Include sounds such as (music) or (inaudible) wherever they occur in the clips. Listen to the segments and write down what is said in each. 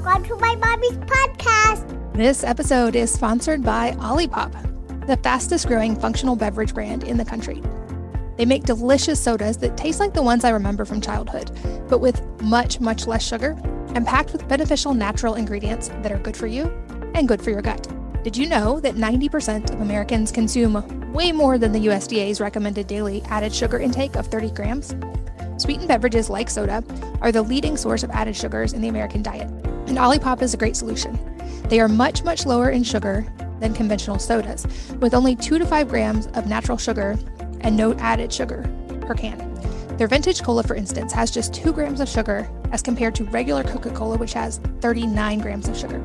Welcome to my mommy's podcast. This episode is sponsored by Olipop, the fastest growing functional beverage brand in the country. They make delicious sodas that taste like the ones I remember from childhood, but with much, much less sugar and packed with beneficial natural ingredients that are good for you and good for your gut. Did you know that 90% of Americans consume way more than the USDA's recommended daily added sugar intake of 30 grams? Sweetened beverages like soda are the leading source of added sugars in the American diet, and Olipop is a great solution. They are much, much lower in sugar than conventional sodas, with only 2 to 5 grams of natural sugar and no added sugar per can. Their vintage cola, for instance, has just 2 grams of sugar as compared to regular Coca Cola, which has 39 grams of sugar.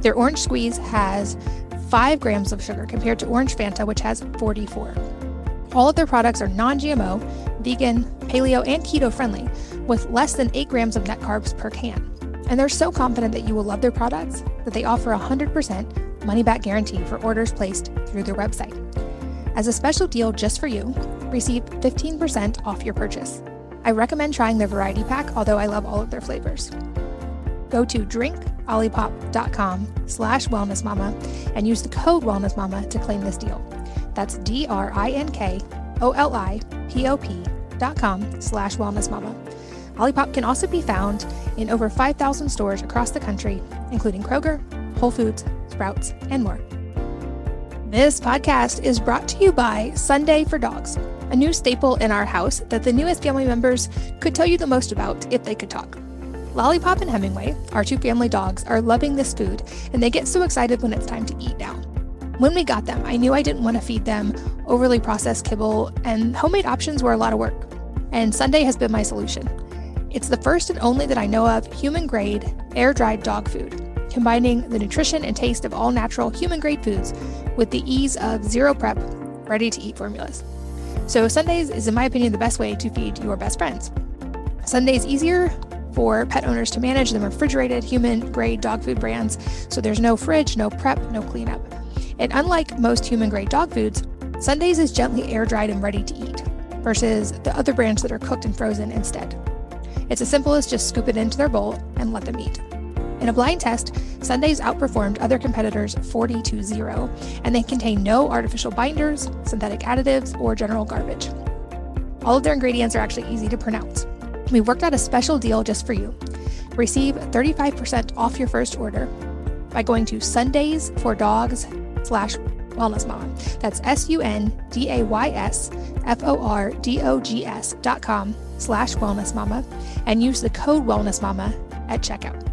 Their orange squeeze has 5 grams of sugar compared to orange Fanta, which has 44. All of their products are non GMO, vegan, paleo, and keto friendly, with less than 8 grams of net carbs per can. And they're so confident that you will love their products that they offer a 100% money back guarantee for orders placed through their website. As a special deal just for you, receive 15% off your purchase. I recommend trying their variety pack, although I love all of their flavors. Go to drinkolipop.com slash wellnessmama and use the code wellnessmama to claim this deal. That's D-R-I-N-K-O-L-I-P-O-P dot com slash wellnessmama. Olipop can also be found in over 5,000 stores across the country, including Kroger, Whole Foods, Sprouts, and more. This podcast is brought to you by Sunday for Dogs, a new staple in our house that the newest family members could tell you the most about if they could talk. Lollipop and Hemingway, our two family dogs, are loving this food, and they get so excited when it's time to eat now. When we got them, I knew I didn't want to feed them overly processed kibble, and homemade options were a lot of work. And Sunday has been my solution. It's the first and only that I know of human grade, air dried dog food, combining the nutrition and taste of all natural human grade foods with the ease of zero prep, ready to eat formulas. So, Sundays is, in my opinion, the best way to feed your best friends. Sundays easier for pet owners to manage than refrigerated human grade dog food brands, so there's no fridge, no prep, no cleanup. And unlike most human grade dog foods, Sundays is gently air dried and ready to eat, versus the other brands that are cooked and frozen instead. It's as simple as just scoop it into their bowl and let them eat. In a blind test, Sundays outperformed other competitors 40 to 0, and they contain no artificial binders, synthetic additives, or general garbage. All of their ingredients are actually easy to pronounce. We worked out a special deal just for you. Receive 35% off your first order by going to Sundays for Dogs slash Wellness Mama. That's S U N D A Y S F O R D O G S dot com slash Wellness Mama and use the code Wellness Mama at checkout.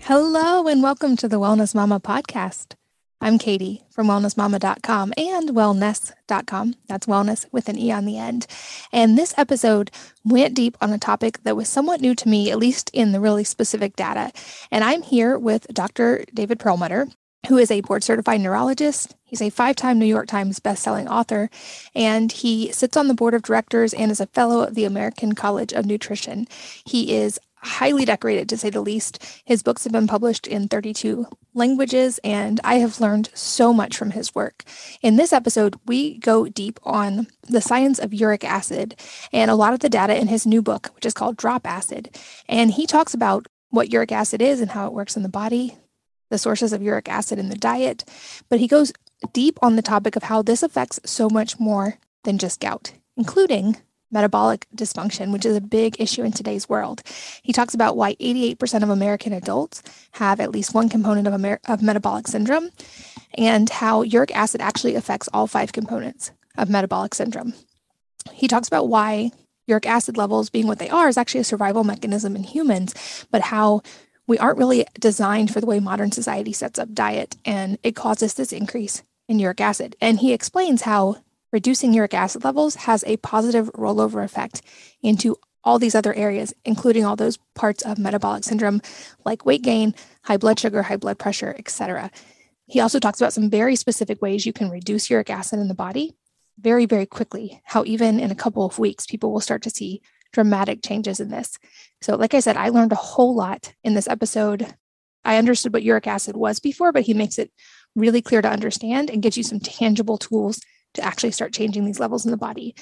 Hello and welcome to the Wellness Mama podcast. I'm Katie from wellnessmama.com and wellnesse.com. That's wellness with an E on the end. And this episode went deep on a topic that was somewhat new to me, at least in the really specific data. And I'm here with Dr. David Perlmutter, who is a board certified neurologist. He's a five time New York Times bestselling author, and he sits on the board of directors and is a fellow of the American College of Nutrition. He is highly decorated to say the least. His books have been published in 32 languages, and I have learned so much from his work. In this episode, we go deep on the science of uric acid and a lot of the data in his new book, which is called Drop Acid. And he talks about what uric acid is and how it works in the body, the sources of uric acid in the diet, but he goes deep on the topic of how this affects so much more than just gout, including metabolic dysfunction, which is a big issue in today's world. He talks about why 88% of American adults have at least one component of, Amer- of metabolic syndrome and how uric acid actually affects all five components of metabolic syndrome. He talks about why uric acid levels being what they are is actually a survival mechanism in humans, but how we aren't really designed for the way modern society sets up diet and it causes this increase in uric acid. And he explains how reducing uric acid levels has a positive rollover effect into all these other areas, including all those parts of metabolic syndrome like weight gain, high blood sugar, high blood pressure, etc. He also talks about some very specific ways you can reduce uric acid in the body very, very quickly. How even in a couple of weeks, people will start to see dramatic changes in this. So, like I said, I learned a whole lot in this episode. I understood what uric acid was before, but he makes it really clear to understand and gives you some tangible tools to actually start changing these levels in the body.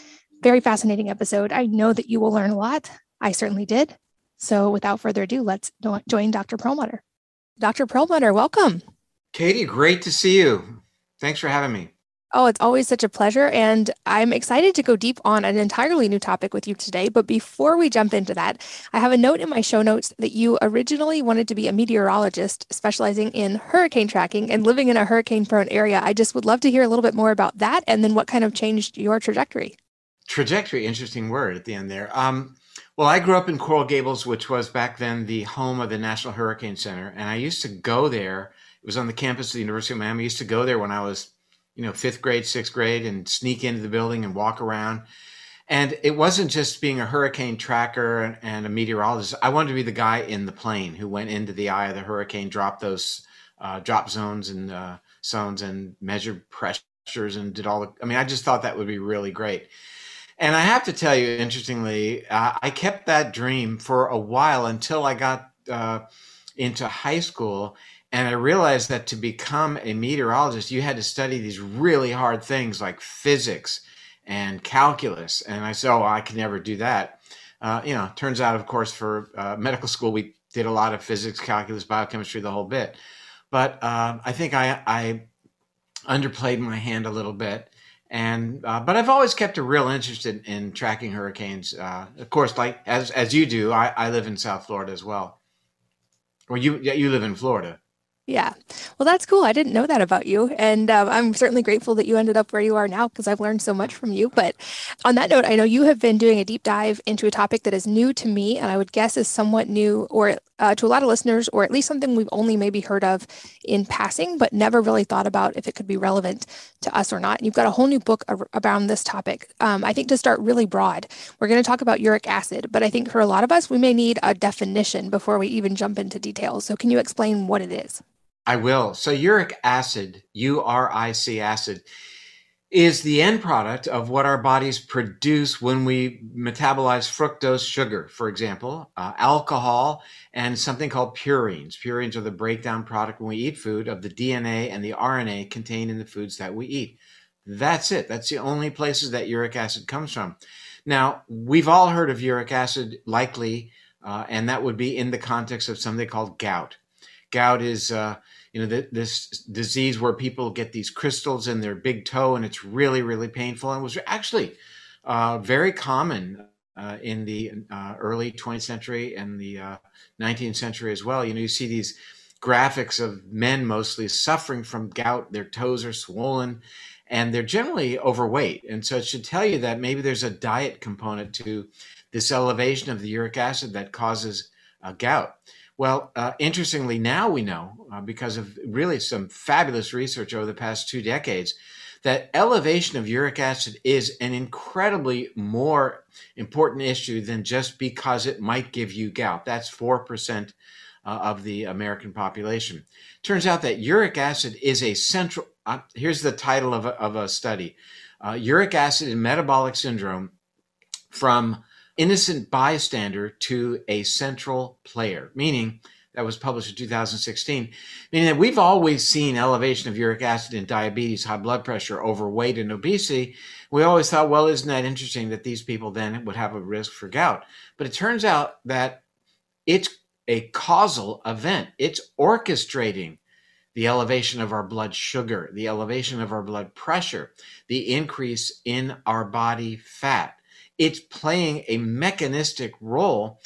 Very fascinating episode. I know that you will learn a lot. I certainly did. So without further ado, let's join Dr. Perlmutter. Dr. Perlmutter, welcome. Katie, great to see you. Thanks for having me. Oh, it's always such a pleasure. And I'm excited to go deep on an entirely new topic with you today. But before we jump into that, I have a note in my show notes that you originally wanted to be a meteorologist specializing in hurricane tracking and living in a hurricane prone area. I just would love to hear a little bit more about that and then what kind of changed your trajectory. Trajectory, interesting word at the end there. Um, well, I grew up in Coral Gables, which was back then the home of the National Hurricane Center. And I used to go there. It was on the campus of the University of Miami. I used to go there when I was you know, fifth grade, sixth grade, and sneak into the building and walk around. And it wasn't just being a hurricane tracker and a meteorologist. I wanted to be the guy in the plane who went into the eye of the hurricane, dropped those uh, dropsondes and uh, sondes, and measured pressures and did all the. I mean, I just thought that would be really great. And I have to tell you, interestingly, uh, I kept that dream for a while until I got uh, into high school and I realized that to become a meteorologist, you had to study these really hard things like physics and calculus. And I said, oh, I can never do that. Uh, you know, turns out, of course, for uh, medical school, we did a lot of physics, calculus, biochemistry, the whole bit. But uh, I think I, I, underplayed my hand a little bit. And uh, but I've always kept a real interest in, in tracking hurricanes. Uh, of course, like as as you do, I, I live in South Florida as well. Well, you you live in Florida. Yeah. Well, that's cool. I didn't know that about you. And um, I'm certainly grateful that you ended up where you are now because I've learned so much from you. But on that note, I know you have been doing a deep dive into a topic that is new to me and I would guess is somewhat new or uh, to a lot of listeners, or at least something we've only maybe heard of in passing, but never really thought about if it could be relevant to us or not. And you've got a whole new book ar- around this topic. Um, I think to start really broad, we're going to talk about uric acid, but I think for a lot of us, we may need a definition before we even jump into details. So, can you explain what it is? I will. So uric acid, U-R-I-C acid, is the end product of what our bodies produce when we metabolize fructose sugar, for example, uh, alcohol, and something called purines. Purines are the breakdown product when we eat food of the DNA and the RNA contained in the foods that we eat. That's it. That's the only places that uric acid comes from. Now, we've all heard of uric acid, likely, uh, and that would be in the context of something called gout. Gout is uh, you know, this disease where people get these crystals in their big toe and it's really, really painful and was actually uh, very common uh, in the uh, early 20th century and the 19th uh, century as well. You know, you see these graphics of men mostly suffering from gout, their toes are swollen and they're generally overweight. And so it should tell you that maybe there's a diet component to this elevation of the uric acid that causes uh, gout. Well, uh, interestingly, now we know, uh, because of really some fabulous research over the past two decades, that elevation of uric acid is an incredibly more important issue than just because it might give you gout. That's 4% uh, of the American population. Turns out that uric acid is a central, uh, here's the title of a, of a study uh, Uric acid and metabolic syndrome from innocent bystander to a central player, meaning that was published in 2016, meaning that we've always seen elevation of uric acid in diabetes, high blood pressure, overweight, and obesity. We always thought, well, isn't that interesting that these people then would have a risk for gout? But it turns out that it's a causal event, it's orchestrating the elevation of our blood sugar, the elevation of our blood pressure, the increase in our body fat it's playing a mechanistic role.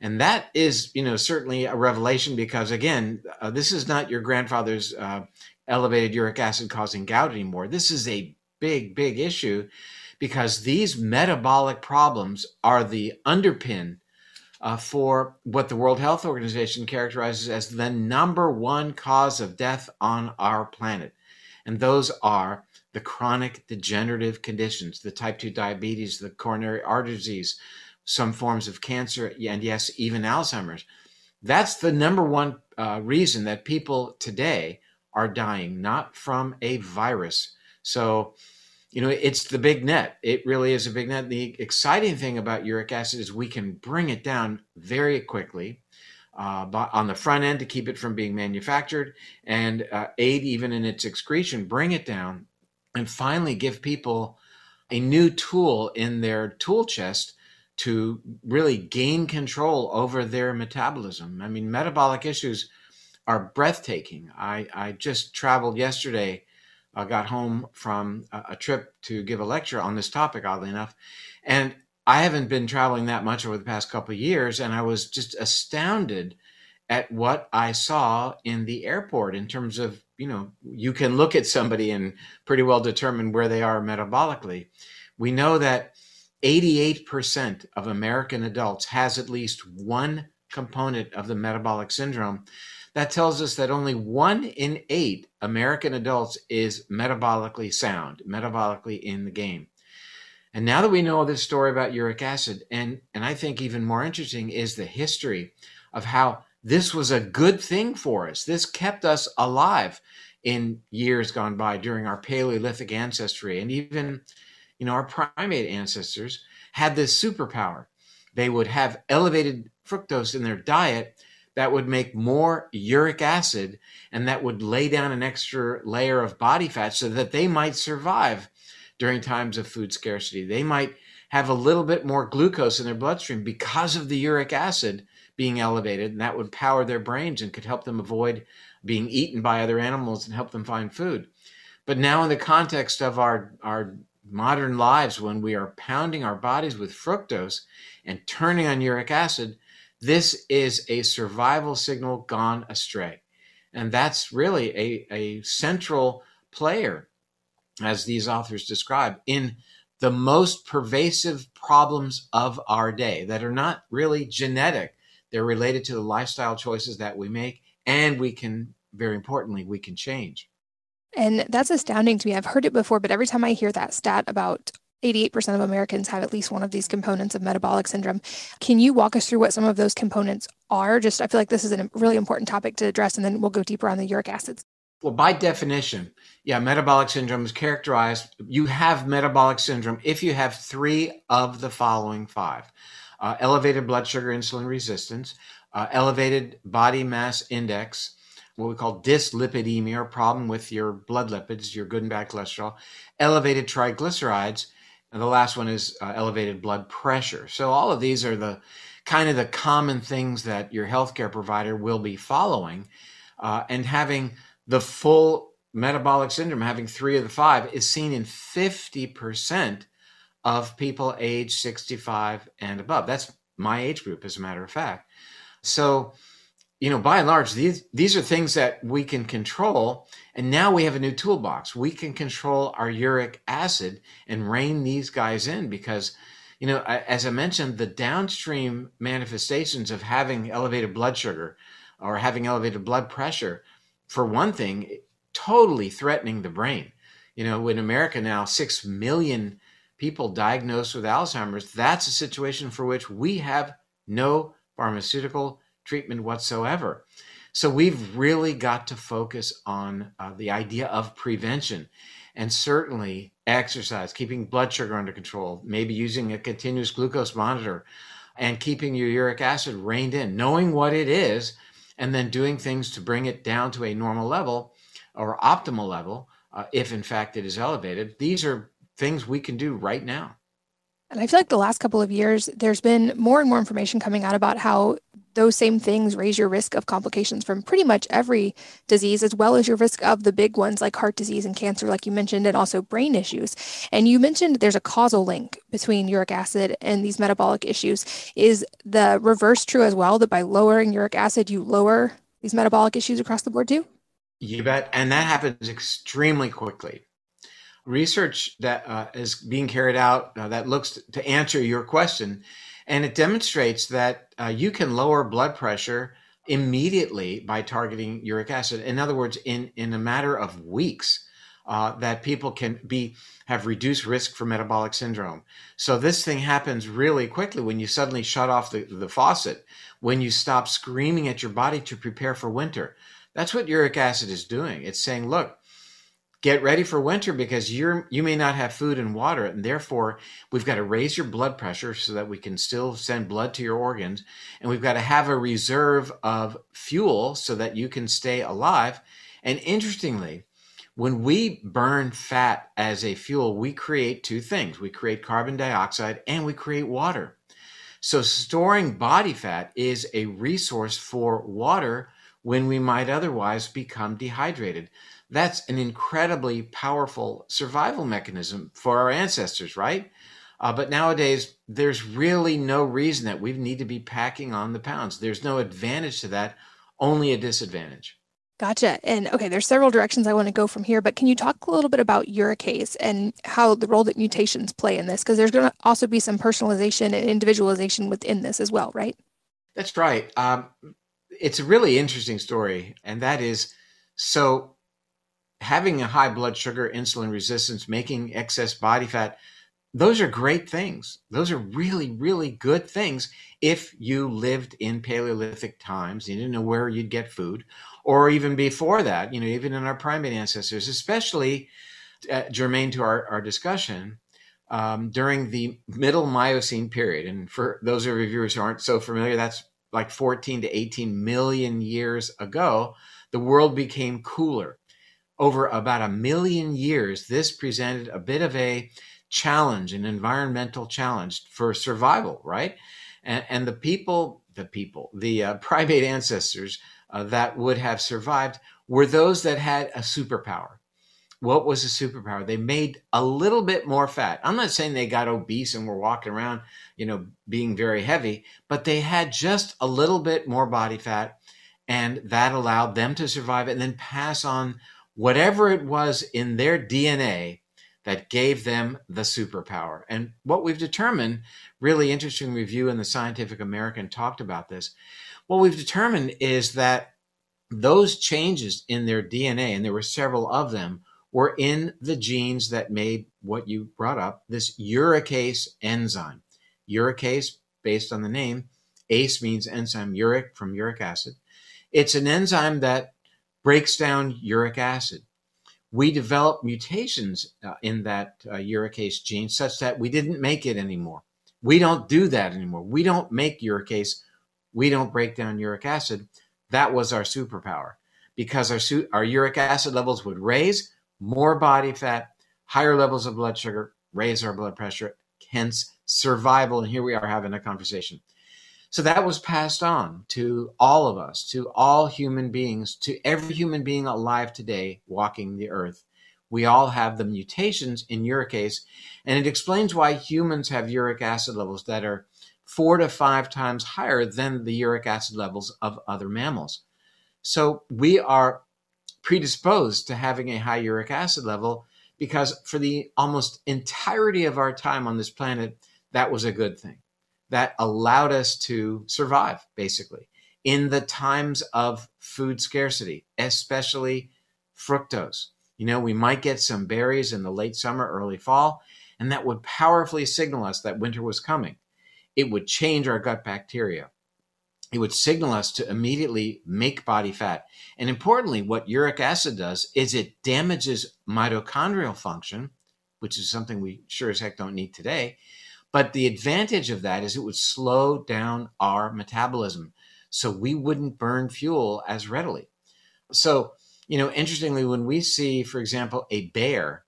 And that is you know certainly a revelation because again uh, this is not your grandfather's uh, elevated uric acid causing gout anymore. This is a big big issue because these metabolic problems are the underpin uh, for what the world health organization characterizes as the number one cause of death on our planet. And those are the chronic degenerative conditions, the type 2 diabetes, the coronary artery disease, some forms of cancer, and yes, even Alzheimer's. That's the number one uh, reason that people today are dying, not from a virus. So, you know, it's the big net. It really is a big net. The exciting thing about uric acid is we can bring it down very quickly. Uh, on the front end to keep it from being manufactured and uh, aid even in its excretion, bring it down and finally give people a new tool in their tool chest to really gain control over their metabolism. I mean, metabolic issues are breathtaking. I, I just traveled yesterday, I got home from a, a trip to give a lecture on this topic, oddly enough. And I haven't been traveling that much over the past couple of years, and I was just astounded at what I saw in the airport in terms of, you know, you can look at somebody and pretty well determine where they are metabolically. We know that 88% of American adults has at least one component of the metabolic syndrome. That tells us that only one in eight American adults is metabolically sound, metabolically in the game. And now that we know this story about uric acid, and, and I think even more interesting is the history of how this was a good thing for us. This kept us alive in years gone by during our Paleolithic ancestry. And even, you know, our primate ancestors had this superpower. They would have elevated fructose in their diet that would make more uric acid and that would lay down an extra layer of body fat so that they might survive during times of food scarcity. They might have a little bit more glucose in their bloodstream because of the uric acid being elevated, and that would power their brains and could help them avoid being eaten by other animals and help them find food. But now, in the context of our, our modern lives, when we are pounding our bodies with fructose and turning on uric acid, this is a survival signal gone astray. And that's really a, a central player as these authors describe, in the most pervasive problems of our day that are not really genetic. They're related to the lifestyle choices that we make, and we can, very importantly, we can change. And that's astounding to me. I've heard it before, but every time I hear that stat about 88% of Americans have at least one of these components of metabolic syndrome. Can you walk us through what some of those components are? Just, I feel like this is a really important topic to address, and then we'll go deeper on the uric acids. Well, by definition, yeah, metabolic syndrome is characterized. You have metabolic syndrome if you have three of the following five uh, elevated blood sugar insulin resistance, uh, elevated body mass index, what we call dyslipidemia, or problem with your blood lipids, your good and bad cholesterol, elevated triglycerides, and the last one is uh, elevated blood pressure. So, all of these are the kind of the common things that your healthcare provider will be following. Uh, and having the full metabolic syndrome, having three of the five, is seen in 50% of people age 65 and above. That's my age group, as a matter of fact. So, you know, by and large, these these are things that we can control. And now we have a new toolbox. We can control our uric acid and rein these guys in because, you know, as I mentioned, the downstream manifestations of having elevated blood sugar or having elevated blood pressure for one thing, totally threatening the brain. You know, in America now, 6 million people diagnosed with Alzheimer's, that's a situation for which we have no pharmaceutical treatment whatsoever. So we've really got to focus on uh, the idea of prevention and certainly exercise, keeping blood sugar under control, maybe using a continuous glucose monitor and keeping your uric acid reined in, knowing what it is and then doing things to bring it down to a normal level or optimal level, uh, if in fact it is elevated. These are things we can do right now. And I feel like the last couple of years, there's been more and more information coming out about how those same things raise your risk of complications from pretty much every disease, as well as your risk of the big ones like heart disease and cancer, like you mentioned, and also brain issues. And you mentioned there's a causal link between uric acid and these metabolic issues. Is the reverse true as well, that by lowering uric acid, you lower these metabolic issues across the board too? You bet. And that happens extremely quickly research that uh, is being carried out uh, that looks to answer your question, and it demonstrates that uh, you can lower blood pressure immediately by targeting uric acid. In other words, in in a matter of weeks. Uh, that people can be have reduced risk for metabolic syndrome. So this thing happens really quickly when you suddenly shut off the, the faucet, when you stop screaming at your body to prepare for winter. That's what uric acid is doing. It's saying, look, get ready for winter because you're you may not have food and water and therefore we've got to raise your blood pressure so that we can still send blood to your organs and we've got to have a reserve of fuel so that you can stay alive. And interestingly when we burn fat as a fuel we create two things. We create carbon dioxide and we create water. So, storing body fat is a resource for water when we might otherwise become dehydrated. That's an incredibly powerful survival mechanism for our ancestors, right? Uh, but nowadays, there's really no reason that we need to be packing on the pounds. There's no advantage to that, only a disadvantage. Gotcha. And okay, there's several directions I want to go from here, but can you talk a little bit about your case and how the role that mutations play in this? Because there's going to also be some personalization and individualization within this as well, right? That's right. Um, it's a really interesting story, and that is so having a high blood sugar, insulin resistance, making excess body fat those are great things. Those are really, really good things if you lived in Paleolithic times, you didn't know where you'd get food, or even before that, you know, even in our primate ancestors, especially uh, germane to our, our discussion, um, during the middle Miocene period. And for those of your viewers who aren't so familiar, that's like 14 to 18 million years ago, the world became cooler. Over about a million years, this presented a bit of a challenge, an environmental challenge for survival, right? And, and the people, the people, the uh, (laughs) primate ancestors uh, that would have survived were those that had a superpower. What was a superpower? They made a little bit more fat. I'm not saying they got obese and were walking around, you know, being very heavy, but they had just a little bit more body fat, and that allowed them to survive and then pass on whatever it was in their DNA that gave them the superpower. And what we've determined, really interesting review in the Scientific American talked about this. What we've determined is that those changes in their DNA, and there were several of them, were in the genes that made what you brought up this uricase enzyme. Uricase, based on the name, ACE means enzyme uric from uric acid. It's an enzyme that breaks down uric acid we developed mutations uh, in that uh, uricase gene such that we didn't make it anymore. We don't do that anymore. We don't make uricase. We don't break down uric acid. That was our superpower because our, su- our uric acid levels would raise, more body fat, higher levels of blood sugar, raise our blood pressure, hence survival. And here we are having a conversation. So that was passed on to all of us, to all human beings, to every human being alive today walking the earth. We all have the mutations in uricase, and it explains why humans have uric acid levels that are four to five times higher than the uric acid levels of other mammals. So we are predisposed to having a high uric acid level because for the almost entirety of our time on this planet, that was a good thing that allowed us to survive, basically, in the times of food scarcity, especially fructose. You know, we might get some berries in the late summer, early fall, and that would powerfully signal us that winter was coming. It would change our gut bacteria. It would signal us to immediately make body fat. And importantly, what uric acid does is it damages mitochondrial function, which is something we sure as heck don't need today. But the advantage of that is it would slow down our metabolism so we wouldn't burn fuel as readily. So, you know, interestingly, when we see, for example, a bear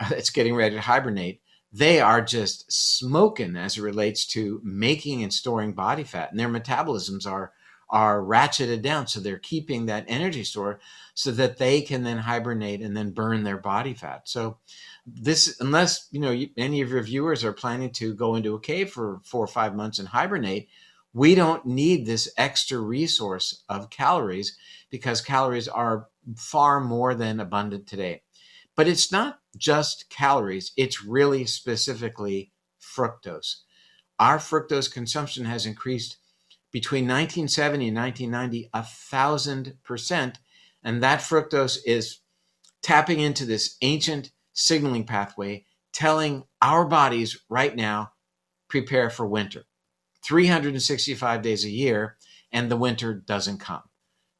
(laughs) that's getting ready to hibernate, they are just smoking as it relates to making and storing body fat, and their metabolisms are are ratcheted down. So they're keeping that energy store so that they can then hibernate and then burn their body fat. So this unless you know any of your viewers are planning to go into a cave for four or five months and hibernate we don't need this extra resource of calories because calories are far more than abundant today. But it's not just calories it's really specifically fructose. Our fructose consumption has increased between 1970 and 1990 a thousand percent and that fructose is tapping into this ancient signaling pathway telling our bodies right now prepare for winter. 365 days a year and the winter doesn't come.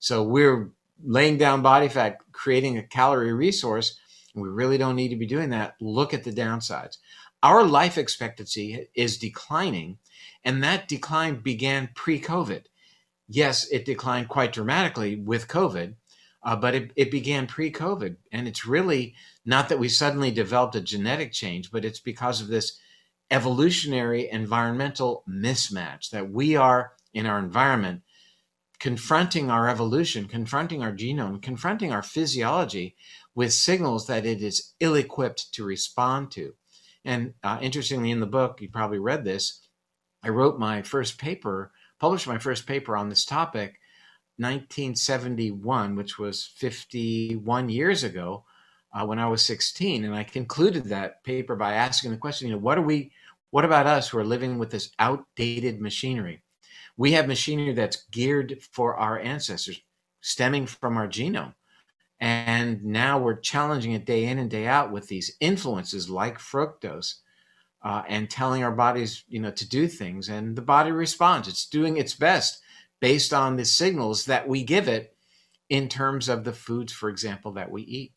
So we're laying down body fat creating a calorie resource we really don't need to be doing that. Look at the downsides. Our life expectancy is declining and that decline began pre-covid. Yes it declined quite dramatically with covid uh, but it, it began pre-covid and it's really not that we suddenly developed a genetic change but it's because of this evolutionary environmental mismatch that we are in our environment confronting our evolution, confronting our genome, confronting our physiology with signals that it is ill equipped to respond to. And uh, interestingly, in the book, you probably read this, I wrote my first paper, published my first paper on this topic 1971, which was 51 years ago uh, when I was 16. And I concluded that paper by asking the question, you know, what are we, what about us who are living with this outdated machinery? We have machinery that's geared for our ancestors, stemming from our genome. And now we're challenging it day in and day out with these influences like fructose uh, and telling our bodies, you know, to do things. And the body responds. It's doing its best based on the signals that we give it in terms of the foods, for example, that we eat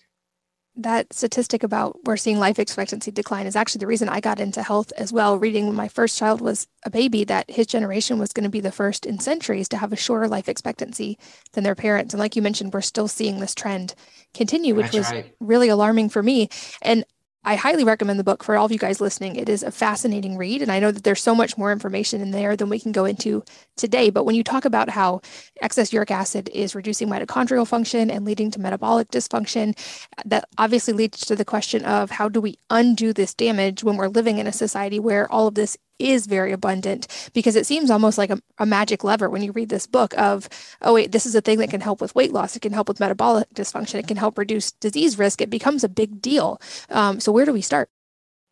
that statistic about we're seeing life expectancy decline is actually the reason I got into health as well. Reading when my first child was a baby, that his generation was going to be the first in centuries to have a shorter life expectancy than their parents. And like you mentioned, we're still seeing this trend continue, which That's was right. really alarming for me. And I highly recommend the book for all of you guys listening. It is a fascinating read, and I know that there's so much more information in there than we can go into today. But when you talk about how excess uric acid is reducing mitochondrial function and leading to metabolic dysfunction, that obviously leads to the question of how do we undo this damage when we're living in a society where all of this is very abundant because it seems almost like a, a, magic lever when you read this book of oh wait this is a thing that can help with weight loss. It can help with metabolic dysfunction. It can help reduce disease risk. It becomes a big deal. Um, so where do we start?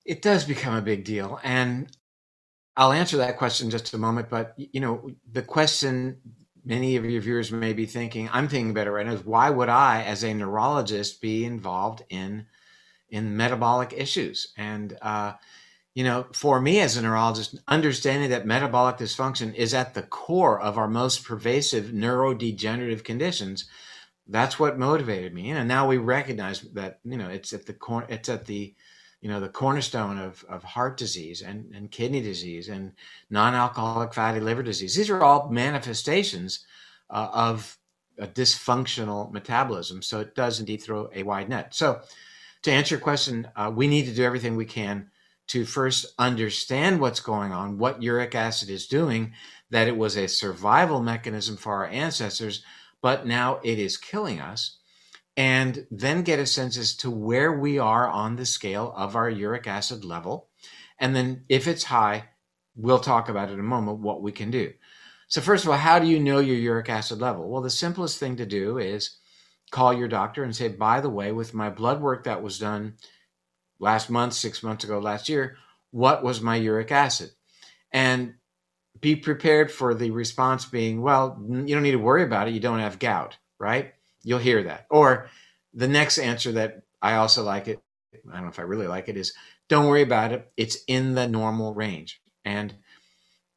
It does become a big deal. And i'll answer that question in just a moment but you know the question many of your viewers may be thinking i'm thinking it right now is why would i as a neurologist be involved in in metabolic issues? And uh, you know, for me as a neurologist, understanding that metabolic dysfunction is at the core of our most pervasive neurodegenerative conditions, that's what motivated me. And now we recognize that, you know, it's at the core, it's at the, you know, the cornerstone of, of heart disease and, and kidney disease and non-alcoholic fatty liver disease. These are all manifestations uh, of a dysfunctional metabolism. So it does indeed throw a wide net. So to answer your question, uh, we need to do everything we can to first understand what's going on, what uric acid is doing, that it was a survival mechanism for our ancestors, but now it is killing us. And then get a sense as to where we are on the scale of our uric acid level. And then if it's high, we'll talk about in a moment what we can do. So, first of all, how do you know your uric acid level? Well, the simplest thing to do is call your doctor and say, by the way, with my blood work that was done last month, six months ago, last year, what was my uric acid? And be prepared for the response being, well, you don't need to worry about it. You don't have gout, right? You'll hear that. Or the next answer that I also like it, I don't know if I really like it, is don't worry about it. It's in the normal range. And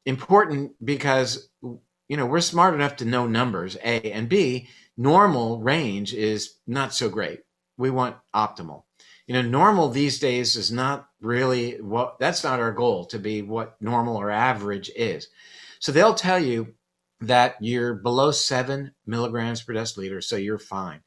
important because, you know, we're smart enough to know numbers, A, and B, normal range is not so great. We want optimal you know, normal these days is not really what that's not our goal to be what normal or average is. So they'll tell you that you're below seven milligrams per deciliter, so you're fine.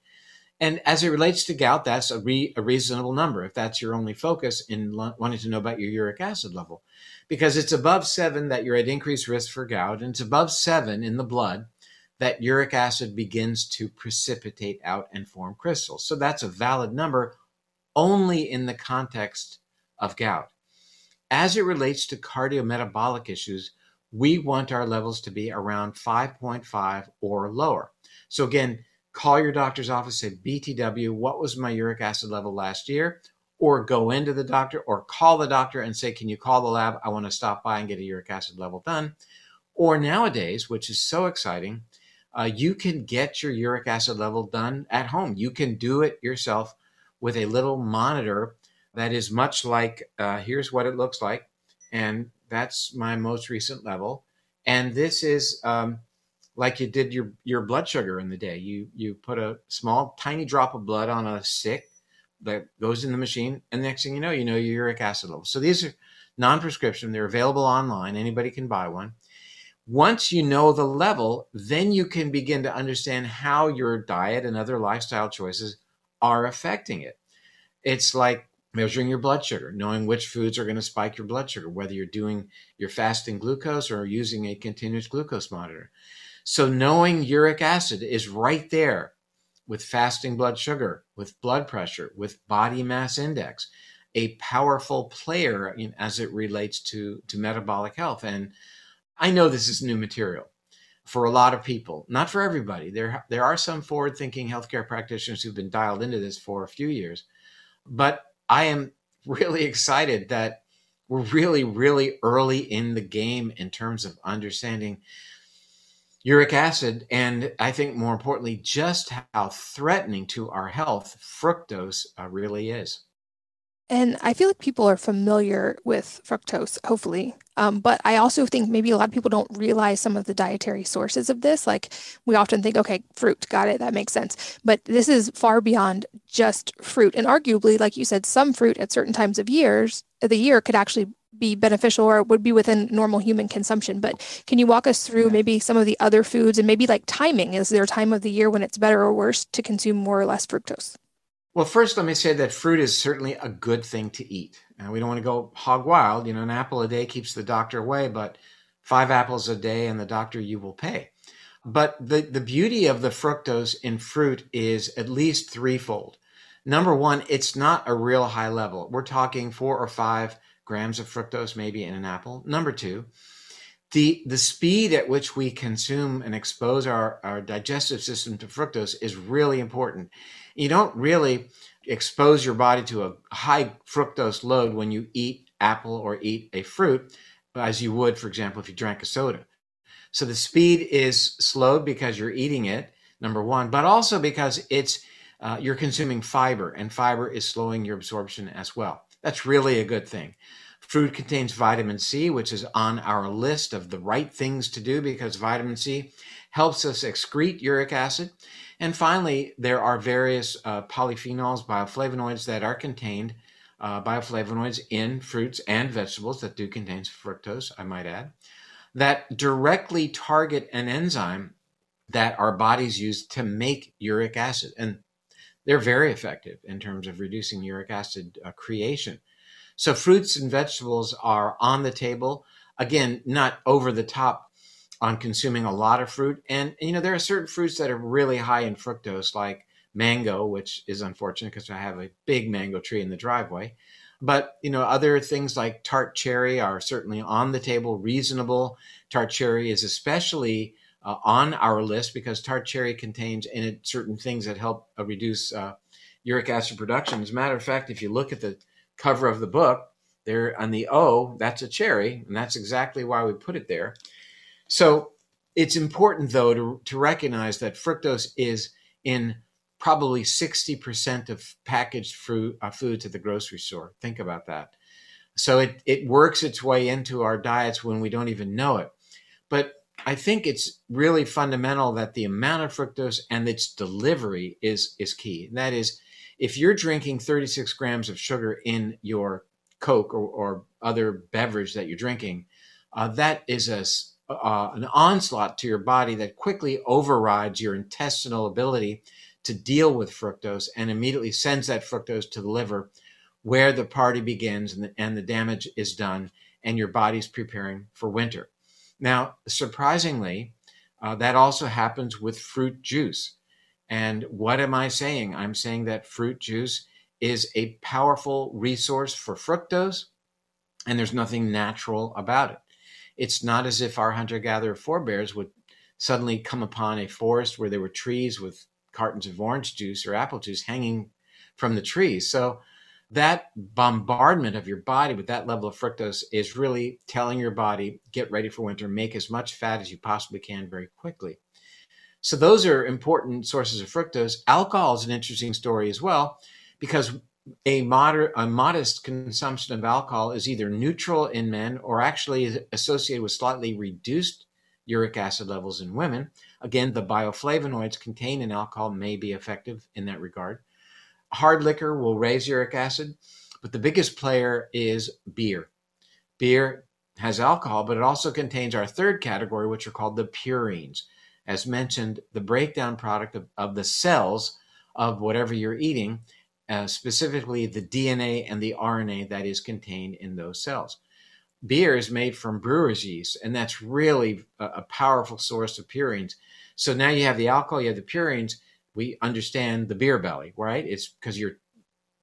And as it relates to gout, that's a, re, a reasonable number if that's your only focus in lo- wanting to know about your uric acid level. Because it's above seven that you're at increased risk for gout, and it's above seven in the blood that uric acid begins to precipitate out and form crystals. So that's a valid number only in the context of gout. As it relates to cardiometabolic issues, we want our levels to be around 5.5 or lower. So, again, call your doctor's office, say, BTW, what was my uric acid level last year? Or go into the doctor or call the doctor and say, Can you call the lab? I want to stop by and get a uric acid level done. Or nowadays, which is so exciting, uh, you can get your uric acid level done at home. You can do it yourself with a little monitor that is much like uh, here's what it looks like, and that's my most recent level. And this is um, like you did your your blood sugar in the day. You you put a small tiny drop of blood on a stick that goes in the machine, and the next thing you know, you know your uric acid level. So these are non-prescription. They're available online. Anybody can buy one. Once you know the level, then you can begin to understand how your diet and other lifestyle choices are affecting it. It's like measuring your blood sugar, knowing which foods are going to spike your blood sugar, whether you're doing your fasting glucose or using a continuous glucose monitor. So, knowing uric acid is right there with fasting blood sugar, with blood pressure, with body mass index, a powerful player in, as it relates to, to metabolic health. And I know this is new material for a lot of people, not for everybody. There, there are some forward thinking healthcare practitioners who've been dialed into this for a few years. But I am (laughs) really excited that we're really, really early in the game in terms of understanding uric acid, and I think more importantly, just how threatening to our health fructose uh, really is. And I feel like people are familiar with fructose, hopefully. Um, but I also think maybe a lot of people don't realize some of the dietary sources of this. Like we often think, okay, fruit, got it, that makes sense. But this is far beyond just fruit. And arguably, like you said, some fruit at certain times of years, the year could actually be beneficial or would be within normal human consumption. But can you walk us through maybe some of the other foods and maybe like timing? Is there a time of the year when it's better or worse to consume more or less fructose? Well, first, let me say that fruit is certainly a good thing to eat. And we don't want to go hog wild. You know, an apple a day keeps the doctor away, but five apples a day and the doctor you will pay. But the, the beauty of the fructose in fruit is at least threefold. Number one, it's not a real high level. We're talking four or five grams of fructose maybe in an apple. Number two, the, the speed at which we consume and expose our, our digestive system to fructose is really important. You don't really expose your body to a high fructose load when you eat apple or eat a fruit, as you would, for example, if you drank a soda. So the speed is slowed because you're eating it, number one, but also because it's uh, you're consuming fiber, and fiber is slowing your absorption as well. That's really a good thing. Fruit contains vitamin C, which is on our list of the right things to do because vitamin C helps us excrete uric acid. And finally, there are various uh, polyphenols, bioflavonoids that are contained, uh, bioflavonoids in fruits and vegetables that do contain fructose, I might add, that directly target an enzyme that our bodies use to make uric acid. And they're very effective in terms of reducing uric acid uh, creation. So fruits and vegetables are on the table. Again, not over the top on consuming a lot of fruit. And, you know, there are certain fruits that are really high in fructose, like mango, which is unfortunate because I have a big mango tree in the driveway. But, you know, other things like tart cherry are certainly on the table, reasonable. Tart cherry is especially uh, on our list because tart cherry contains in it certain things that help uh, reduce uh, uric acid production. As a matter of fact, if you look at the cover of the book, there on the O, that's a cherry, and that's exactly why we put it there. So it's important, though, to, to recognize that fructose is in probably 60% of packaged fruit, uh, at the grocery store. Think about that. So it, it works its way into our diets when we don't even know it. But I think it's really fundamental that the amount of fructose and its delivery is, is key. And that is, if you're drinking 36 grams of sugar in your Coke or, or other beverage that you're drinking, uh, that is a, uh, an onslaught to your body that quickly overrides your intestinal ability to deal with fructose and immediately sends that fructose to the liver where the party begins and the, and the damage is done and your body's preparing for winter. Now, surprisingly, uh, that also happens with fruit juice. And what am I saying? I'm saying that fruit juice is a powerful resource for fructose, and there's nothing natural about it. It's not as if our hunter gatherer forebears would suddenly come upon a forest where there were trees with cartons of orange juice or apple juice hanging from the trees. So, that bombardment of your body with that level of fructose is really telling your body, get ready for winter, make as much fat as you possibly can very quickly. So those are important sources of fructose. Alcohol is an interesting story as well, because a moderate, a modest consumption of alcohol is either neutral in men or actually associated with slightly reduced uric acid levels in women. Again, the bioflavonoids contained in alcohol may be effective in that regard. Hard liquor will raise uric acid, but the biggest player is beer. Beer has alcohol, but it also contains our third category, which are called the purines as mentioned, the breakdown product of, of the cells of whatever you're eating. Uh, specifically the DNA and the RNA that is contained in those cells. Beer is made from brewer's yeast, and that's really a, a powerful source of purines. So now you have the alcohol, you have the purines. We understand the beer belly, right? It's because you're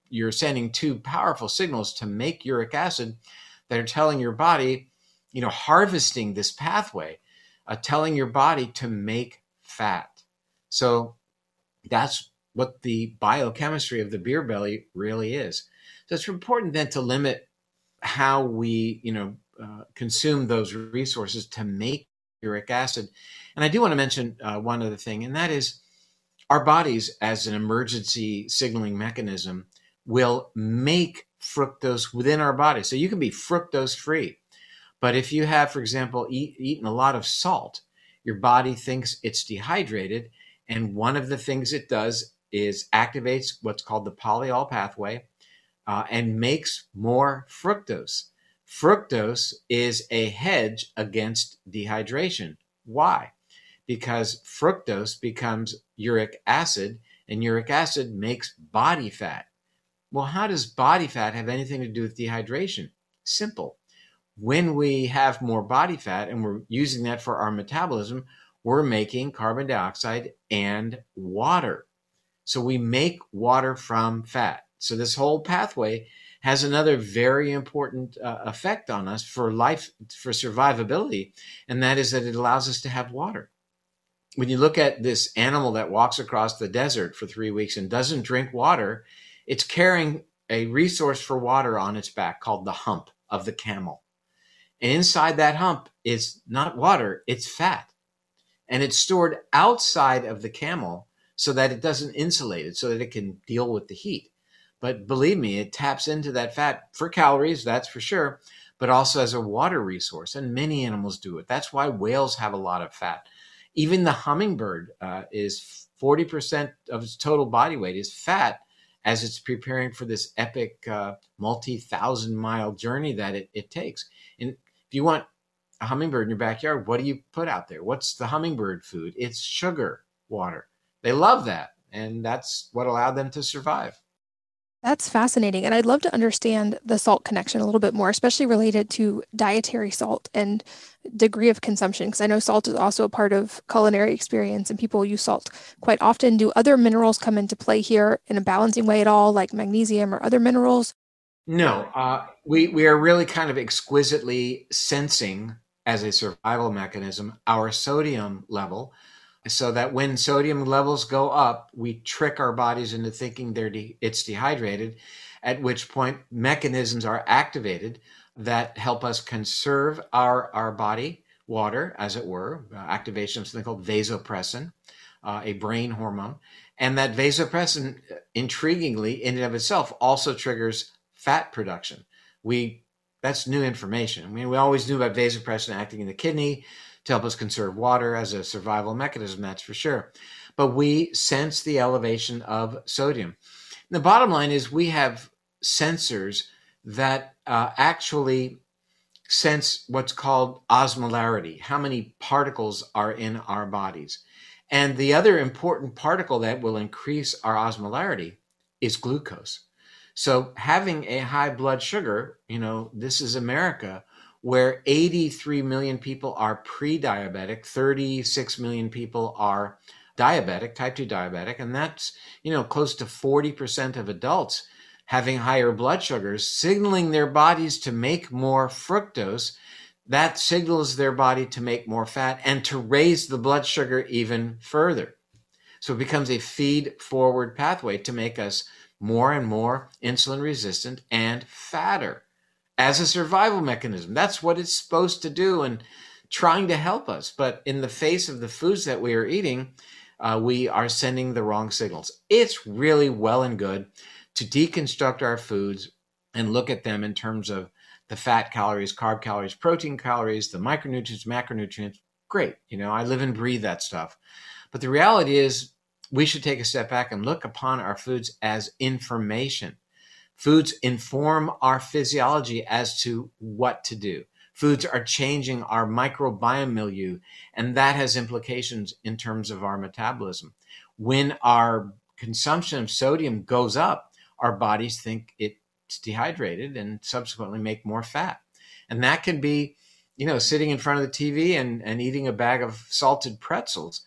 you're sending two powerful signals to make uric acid that are telling your body, you know, harvesting this pathway, uh, telling your body to make fat. So that's what the biochemistry of the beer belly really is. So it's important then to limit how we, you know, uh, consume those resources to make uric acid. And I do want to mention uh, one other thing, and that is our bodies as an emergency signaling mechanism will make fructose within our body. So you can be fructose free. But if you have, for example, eat, eaten a lot of salt, your body thinks it's dehydrated. And one of the things it does is activates what's called the polyol pathway uh, and makes more fructose. Fructose is a hedge against dehydration. Why? Because fructose becomes uric acid, and uric acid makes body fat. Well, how does body fat have anything to do with dehydration? Simple. When we have more body fat and we're using that for our metabolism, we're making carbon dioxide and water. So we make water from fat. So this whole pathway has another very important uh, effect on us for life, for survivability, and that is that it allows us to have water. When you look at this animal that walks across the desert for three weeks and doesn't drink water, it's carrying a resource for water on its back called the hump of the camel. And inside that hump is not water, it's fat. And it's stored outside of the camel so that it doesn't insulate it, so that it can deal with the heat. But believe me, it taps into that fat for calories, that's for sure, but also as a water resource. And many animals do it. That's why whales have a lot of fat. Even the hummingbird uh, is 40% of its total body weight is fat as it's preparing for this epic uh, multi thousand mile journey that it, it takes. And if you want a hummingbird in your backyard, what do you put out there? What's the hummingbird food? It's sugar water. They love that. And that's what allowed them to survive. That's fascinating. And I'd love to understand the salt connection a little bit more, especially related to dietary salt and degree of consumption, because I know salt is also a part of culinary experience and people use salt quite often. Do other minerals come into play here in a balancing way at all, like magnesium or other minerals? No, uh, we, we are really kind of exquisitely sensing as a survival mechanism our sodium level so that when sodium levels go up, we trick our bodies into thinking they're de- it's dehydrated, at which point mechanisms are activated that help us conserve our, our body water, as it were, uh, activation of something called vasopressin, uh, a brain hormone. And that vasopressin, uh, intriguingly, in and of itself, also triggers fat production. We that's new information. I mean, we always knew about vasopressin acting in the kidney, to help us conserve water as a survival mechanism, that's for sure. But we sense the elevation of sodium. the bottom line is we have sensors that uh, actually sense what's called osmolarity, how many particles are in our bodies. And the other important particle that will increase our osmolarity is glucose. So having a high blood sugar, you know, this is America, where 83 million people are pre diabetic, 36 million people are diabetic, type 2 diabetic, and that's, you know, close to 40% of adults having higher blood sugars, signaling their bodies to make more fructose. That signals their body to make more fat and to raise the blood sugar even further. So it becomes a feed forward pathway to make us more and more insulin resistant and fatter as a survival mechanism. That's what it's supposed to do and trying to help us. But in the face of the foods that we are eating, uh, we are sending the wrong signals. It's really well and good to deconstruct our foods and look at them in terms of the fat calories, carb calories, protein calories, the micronutrients, macronutrients. Great. You know, I live and breathe that stuff. But the reality is, we should take a step back and look upon our foods as information. Foods inform our physiology as to what to do. Foods are changing our microbiome milieu, and that has implications in terms of our metabolism. When our consumption of sodium goes up, our bodies think it's dehydrated and subsequently make more fat. And that can be, you know, sitting in front of the TV and, and eating a bag of salted pretzels.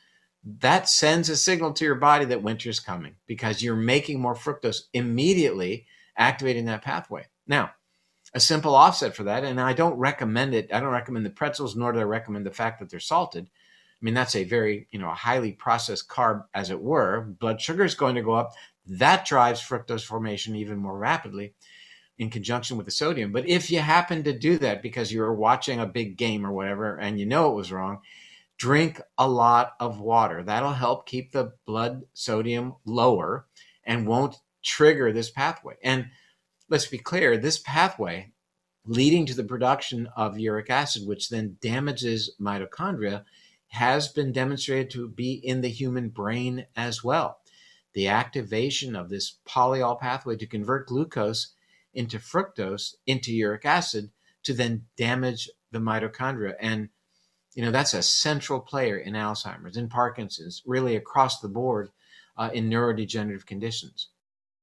That sends a signal to your body that winter's coming because you're making more fructose immediately, activating that pathway. Now, a simple offset for that, and I don't recommend it. I don't recommend the pretzels, nor do I recommend the fact that they're salted. I mean, that's a very, you know, a highly processed carb, as it were. Blood sugar is going to go up. That drives fructose formation even more rapidly in conjunction with the sodium. But if you happen to do that because you were watching a big game or whatever and you know it was wrong, drink a lot of water. That'll help keep the blood sodium lower and won't trigger this pathway. And let's be clear this pathway leading to the production of uric acid, which then damages mitochondria, has been demonstrated to be in the human brain as well. The activation of this polyol pathway to convert glucose into fructose into uric acid to then damage the mitochondria. And, you know, that's a central player in Alzheimer's, in Parkinson's, really across the board uh, in neurodegenerative conditions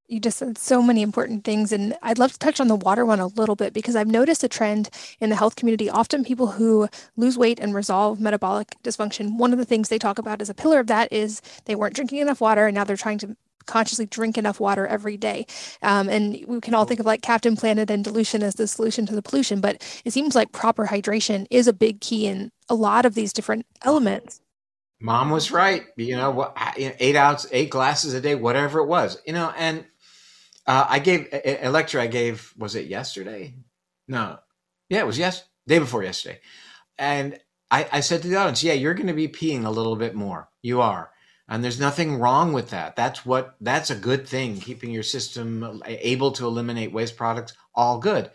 you just said so many important things and i'd love to touch on the water one a little bit because i've noticed a trend in the health community. Often people who lose weight and resolve metabolic dysfunction one of the things they talk about as a pillar of that is they weren't drinking enough water and now they're trying to consciously drink enough water every day. Um, and we can all think of like captain planet and dilution as the solution to the pollution but it seems like proper hydration is a big key in a lot of these different elements. Mom was right. You know eight ounce eight glasses a day whatever it was you know and uh, I gave a, a, lecture. I gave was it yesterday? No, yeah, it was yes day before yesterday, and I, I said to the audience, "Yeah, you're going to be peeing a little bit more. You are." And there's nothing wrong with that. That's what that's a good thing. Keeping your system able to eliminate waste products, all good.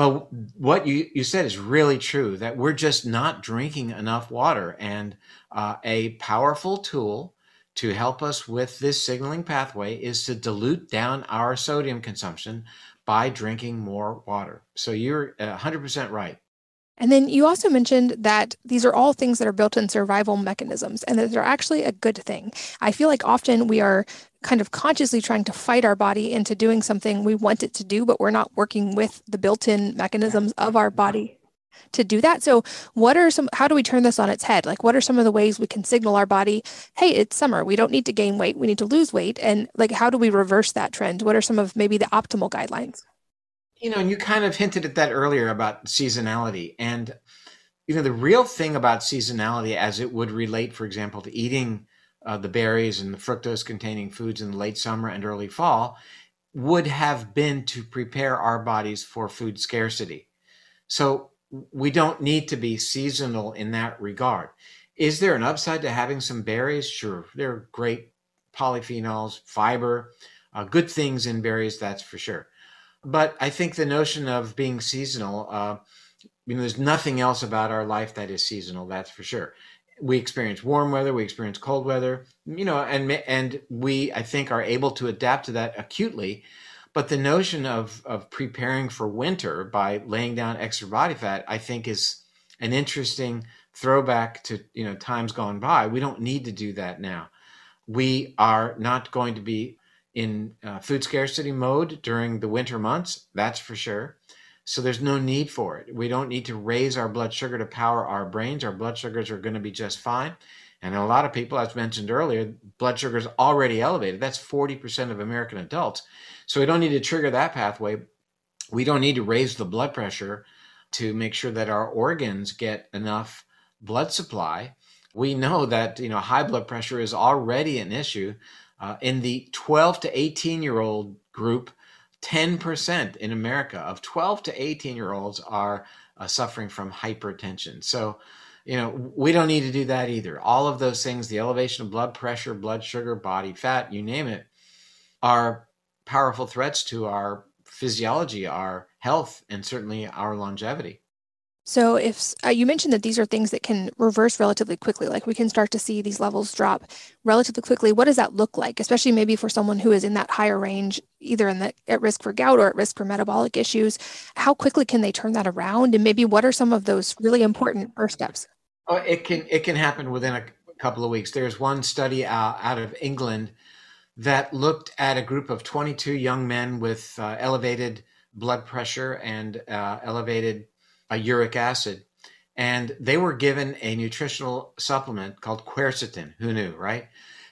But what you, you said is really true that we're just not drinking enough water. And uh, a powerful tool to help us with this signaling pathway is to dilute down our sodium consumption by drinking more water. So you're uh, 100% right. And then you also mentioned that these are all things that are built in survival mechanisms and that they're actually a good thing. I feel like often we are kind of consciously trying to fight our body into doing something we want it to do, but we're not working with the built in mechanisms of our body to do that. So, what are some, how do we turn this on its head? Like, what are some of the ways we can signal our body, hey, it's summer. We don't need to gain weight. We need to lose weight. And, like, how do we reverse that trend? What are some of maybe the optimal guidelines? You know, and you kind of hinted at that earlier about seasonality. And, you know, the real thing about seasonality as it would relate, for example, to eating uh, the berries and the fructose containing foods in the late summer and early fall would have been to prepare our bodies for food scarcity. So we don't need to be seasonal in that regard. Is there an upside to having some berries? Sure, they're great polyphenols, fiber, uh, good things in berries, that's for sure. But I think the notion of being seasonal, uh, you know, there's nothing else about our life that is seasonal, that's for sure. We experience warm weather, we experience cold weather, you know, and and we I think are able to adapt to that acutely but the notion of of preparing for winter by laying down extra body fat, I think, is an interesting throwback to you know times gone by. We don't need to do that now. We are not going to be in uh, food scarcity mode during the winter months. That's for sure. So there's no need for it. We don't need to raise our blood sugar to power our brains. Our blood sugars are going to be just fine. And a lot of people, as mentioned earlier, blood sugar is already elevated. That's 40% of American adults. So we don't need to trigger that pathway. We don't need to raise the blood pressure to make sure that our organs get enough blood supply. We know that you know high blood pressure is already an issue uh, in the 12 to 18 year old group. 10% in America of 12 to 18 year olds are uh, suffering from hypertension. So, you know, we don't need to do that either. All of those things, the elevation of blood pressure, blood sugar, body fat, you name it, are powerful threats to our physiology, our health, and certainly our longevity. So, if uh, you mentioned that these are things that can reverse relatively quickly, like we can start to see these levels drop relatively quickly, what does that look like? Especially maybe for someone who is in that higher range, either in the at risk for gout or at risk for metabolic issues. How quickly can they turn that around? And maybe what are some of those really important first steps? Oh, it can it can happen within a couple of weeks. There's one study out, out of England that looked at a group of 22 young men with uh, elevated blood pressure and uh, elevated uh, uric acid. And they were given a nutritional supplement called quercetin. Who knew, right?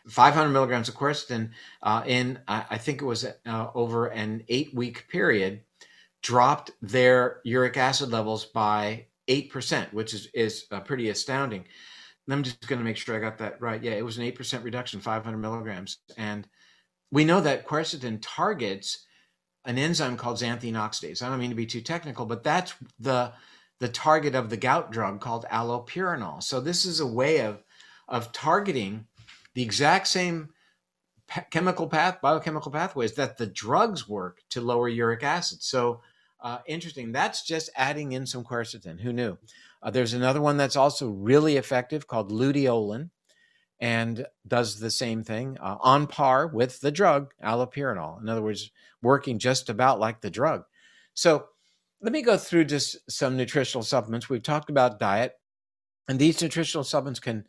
500 milligrams of quercetin uh, in, I think it was uh, over an eight week period, dropped their uric acid levels by 8%, which is, is uh, pretty astounding. I'm just going to make sure I got that right. Yeah, it was an 8% reduction, 500 milligrams. And we know that quercetin targets an enzyme called xanthine oxidase. I don't mean to be too technical, but that's the the target of the gout drug called allopurinol. So this is a way of of targeting the exact same chemical path, biochemical pathways that the drugs work to lower uric acid. So uh, interesting. That's just adding in some quercetin. Who knew? Uh, there's another one that's also really effective called luteolin and does the same thing uh, on par with the drug allopurinol. In other words, working just about like the drug. So let me go through just some nutritional supplements. We've talked about diet, and these nutritional supplements can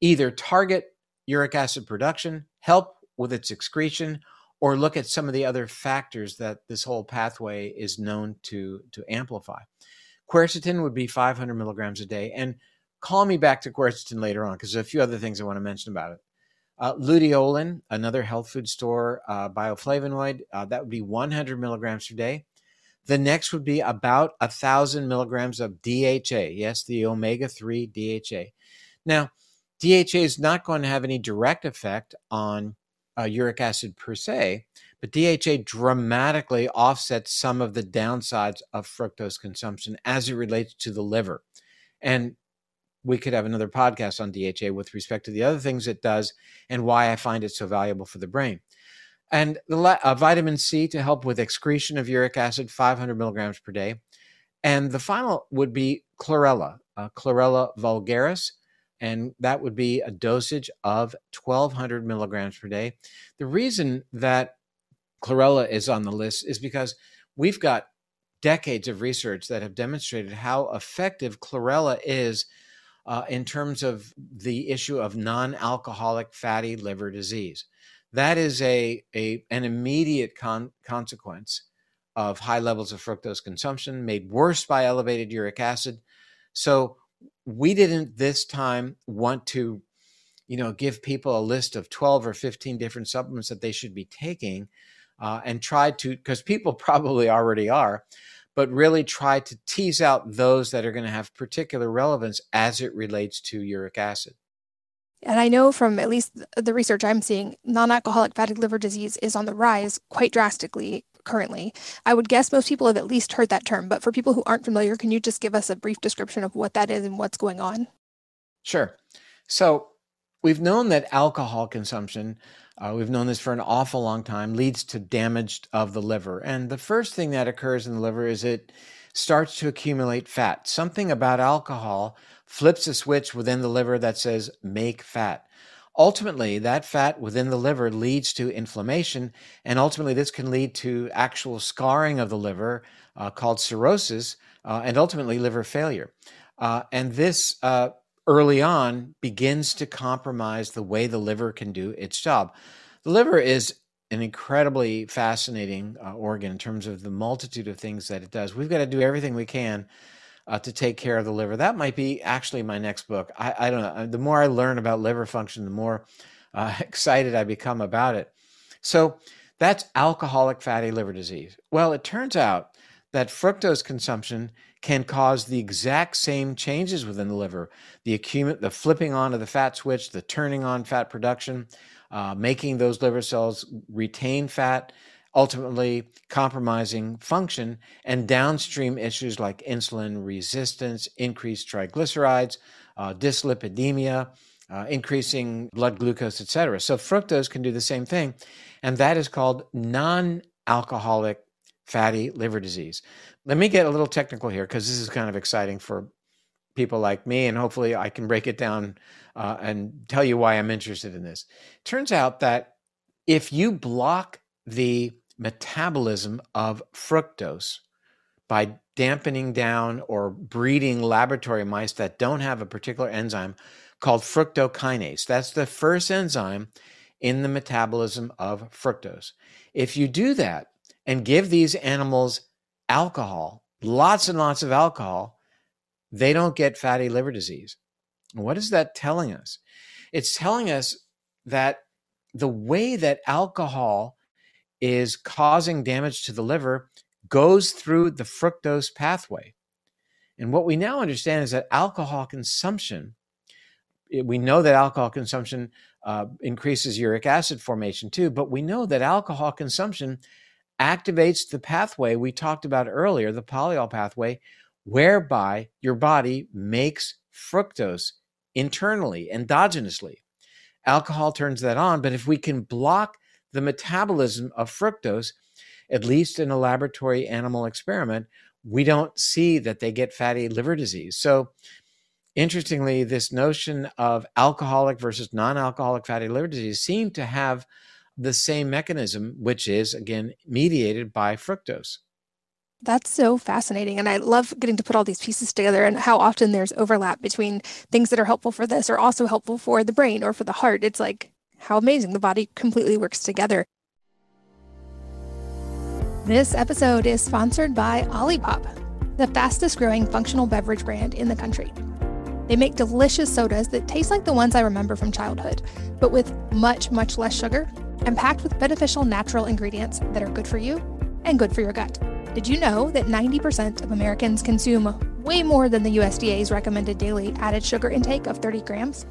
either target uric acid production, help with its excretion, or look at some of the other factors that this whole pathway is known to, to amplify. Quercetin would be 500 milligrams a day. And call me back to quercetin later on because there's a few other things I want to mention about it. Uh, luteolin, another health food store uh, bioflavonoid, uh, that would be 100 milligrams per day. The next would be about a thousand milligrams of DHA. Yes, the omega 3 DHA. Now, DHA is not going to have any direct effect on uh, uric acid per se, but DHA dramatically offsets some of the downsides of fructose consumption as it relates to the liver. And we could have another podcast on DHA with respect to the other things it does and why I find it so valuable for the brain. And the uh, vitamin C to help with excretion of uric acid, 500 milligrams per day. And the final would be chlorella, uh, chlorella vulgaris, and that would be a dosage of 1200 milligrams per day. The reason that chlorella is on the list is because we've got decades of research that have demonstrated how effective chlorella is uh, in terms of the issue of non-alcoholic fatty liver disease. That is a, a an immediate con- consequence of high levels of fructose consumption, made worse by elevated uric acid. So we didn't this time want to you know give people a list of 12 or 15 different supplements that they should be taking uh, and try to because people (laughs) probably already are but really try to tease out those that are going to have particular relevance as it relates to uric acid and I know from at least the research I'm seeing, non alcoholic fatty liver disease is on the rise quite drastically currently. I would guess most people have at least heard that term, but for people who aren't familiar, can you just give us a brief description of what that is and what's going on? Sure. So, we've known that alcohol consumption, uh, we've known this for an awful long time, leads to damage of the liver. And the first thing that occurs in the liver is it starts to accumulate fat. Something about alcohol flips a switch within the liver that says make fat. Ultimately, that fat within the liver leads to inflammation, and ultimately, this can lead to actual scarring of the liver uh, called cirrhosis, uh, and ultimately liver failure. Uh, and this uh, early on begins to compromise the way the liver can do its job. The liver is an incredibly fascinating uh, organ in terms of the multitude of things that it does. We've got to do everything we can uh, to take care of the liver. That might be actually my next book. I, I don't know. The more I learn about liver function, the more uh, (laughs) excited I become about it. So that's alcoholic fatty liver disease. Well, it turns out that fructose consumption can cause the exact same changes within the liver the the flipping on of the fat switch the turning on fat production uh, making those liver cells retain fat ultimately compromising function and downstream issues like insulin resistance, increased triglycerides, uh, dyslipidemia, uh, increasing blood glucose, etc. So fructose can do the same thing, and that is called non-alcoholic fatty liver disease. Let me get a little technical here because this is kind of exciting for people like me, and hopefully I can break it down uh, and tell you why I'm interested in this. Turns out that if you block the metabolism of fructose by dampening down or breeding laboratory mice that don't have a particular enzyme called fructokinase. That's the first enzyme in the metabolism of fructose. If you do that and give these animals alcohol, lots and lots of alcohol, they don't get fatty liver disease. What is that telling us? It's telling us that the way that alcohol is causing damage to the liver goes through the fructose pathway. And what we now understand is that alcohol consumption, we know that alcohol consumption uh, increases uric acid formation too, but we know that alcohol consumption activates the pathway we talked about earlier, the polyol pathway, whereby your body makes fructose internally, endogenously. Alcohol turns that on, but if we can block the metabolism of fructose, at least in a laboratory animal experiment, we don't see that they get fatty liver disease. So, interestingly, this notion of alcoholic versus non alcoholic fatty liver disease seem to have the same mechanism, which is, again, mediated by fructose. That's so fascinating. And I love getting to put all these pieces together and how often there's overlap between things that are helpful for this are also helpful for the brain or for the heart. It's like how amazing the body completely works together. This episode is sponsored by Olipop, the fastest growing functional beverage brand in the country. They make delicious sodas that taste like the ones I remember from childhood, but with much, much less sugar and packed with beneficial natural ingredients that are good for you and good for your gut. Did you know that 90% of Americans consume way more than the USDA's recommended daily added sugar intake of 30 grams?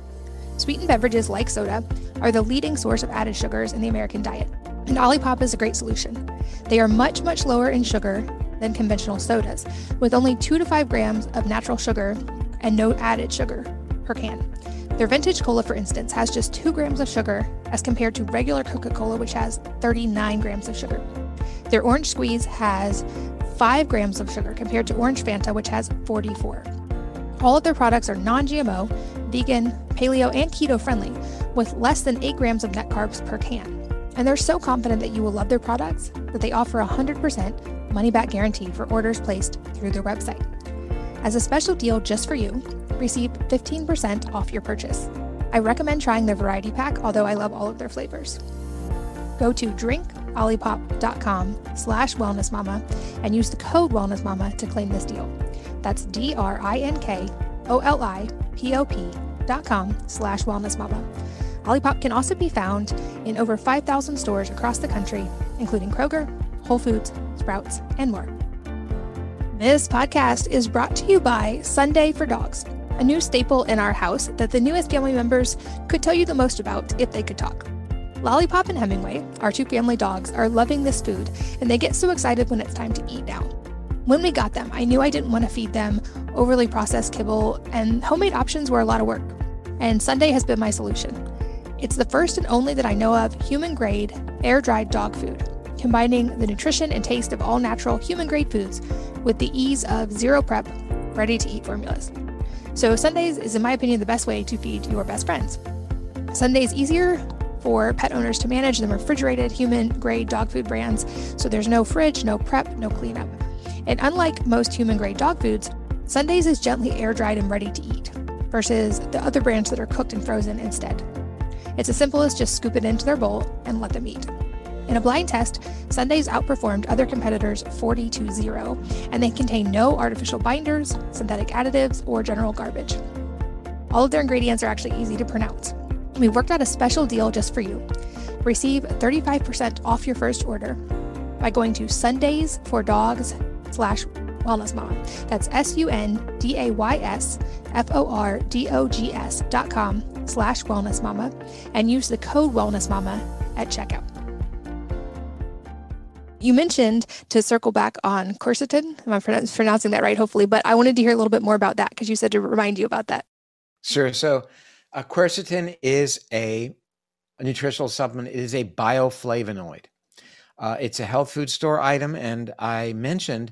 Sweetened beverages like soda are the leading source of added sugars in the American diet, and Olipop is a great solution. They are much, much lower in sugar than conventional sodas, with only 2 to 5 grams of natural sugar and no added sugar per can. Their vintage cola, for instance, has just 2 grams of sugar as compared to regular Coca Cola, which has 39 grams of sugar. Their orange squeeze has 5 grams of sugar compared to orange Fanta, which has 44. All of their products are non GMO, vegan, paleo, and keto friendly, with less than 8 grams of net carbs per can. And they're so confident that you will love their products that they offer a 100% money back guarantee for orders placed through their website. As a special deal just for you, receive 15% off your purchase. I recommend trying their variety pack, although I love all of their flavors. Go to drinkolipop.com slash wellnessmama and use the code wellnessmama to claim this deal. That's D-R-I-N-K-O-L-I-P-O-P dot com slash wellnessmama. Olipop can also be found in over 5,000 stores across the country, including Kroger, Whole Foods, Sprouts, and more. This podcast is brought to you by Sunday for Dogs, a new staple in our house that the newest family members could tell you the most about if they could talk. Lollipop and Hemingway, our two family dogs, are loving this food, and they get so excited when it's time to eat now. When we got them, I knew I didn't want to feed them overly processed kibble, and homemade options were a lot of work. And Sunday has been my solution. It's the first and only that I know of human grade, air dried dog food, combining the nutrition and taste of all natural human grade foods with the ease of zero prep, ready to eat formulas. So, Sundays is, in my opinion, the best way to feed your best friends. Sundays is easier for pet owners to manage than refrigerated human grade dog food brands, so there's no fridge, no prep, no cleanup. And unlike most human grade dog foods, Sundays is gently air dried and ready to eat, versus the other brands that are cooked and frozen instead. It's as simple as just scoop it into their bowl and let them eat. In a blind test, Sundays outperformed other competitors 40 to 0, and they contain no artificial binders, synthetic additives, or general garbage. All of their ingredients are actually easy to pronounce. We worked out a special deal just for you. Receive 35% off your first order by going to Sundays for Dogs slash Wellness Mom. That's S U N D A Y S F O R D O G S dot com slash Wellness Mama and use the code Wellness Mama at checkout. You mentioned to circle back on quercetin. Am I pronouncing that right? Hopefully, but I wanted to hear a little bit more about that because you said to remind you about that. Sure. So, uh, quercetin is a, a, nutritional supplement. It is a bioflavonoid. Uh, it's a health food store item, and I mentioned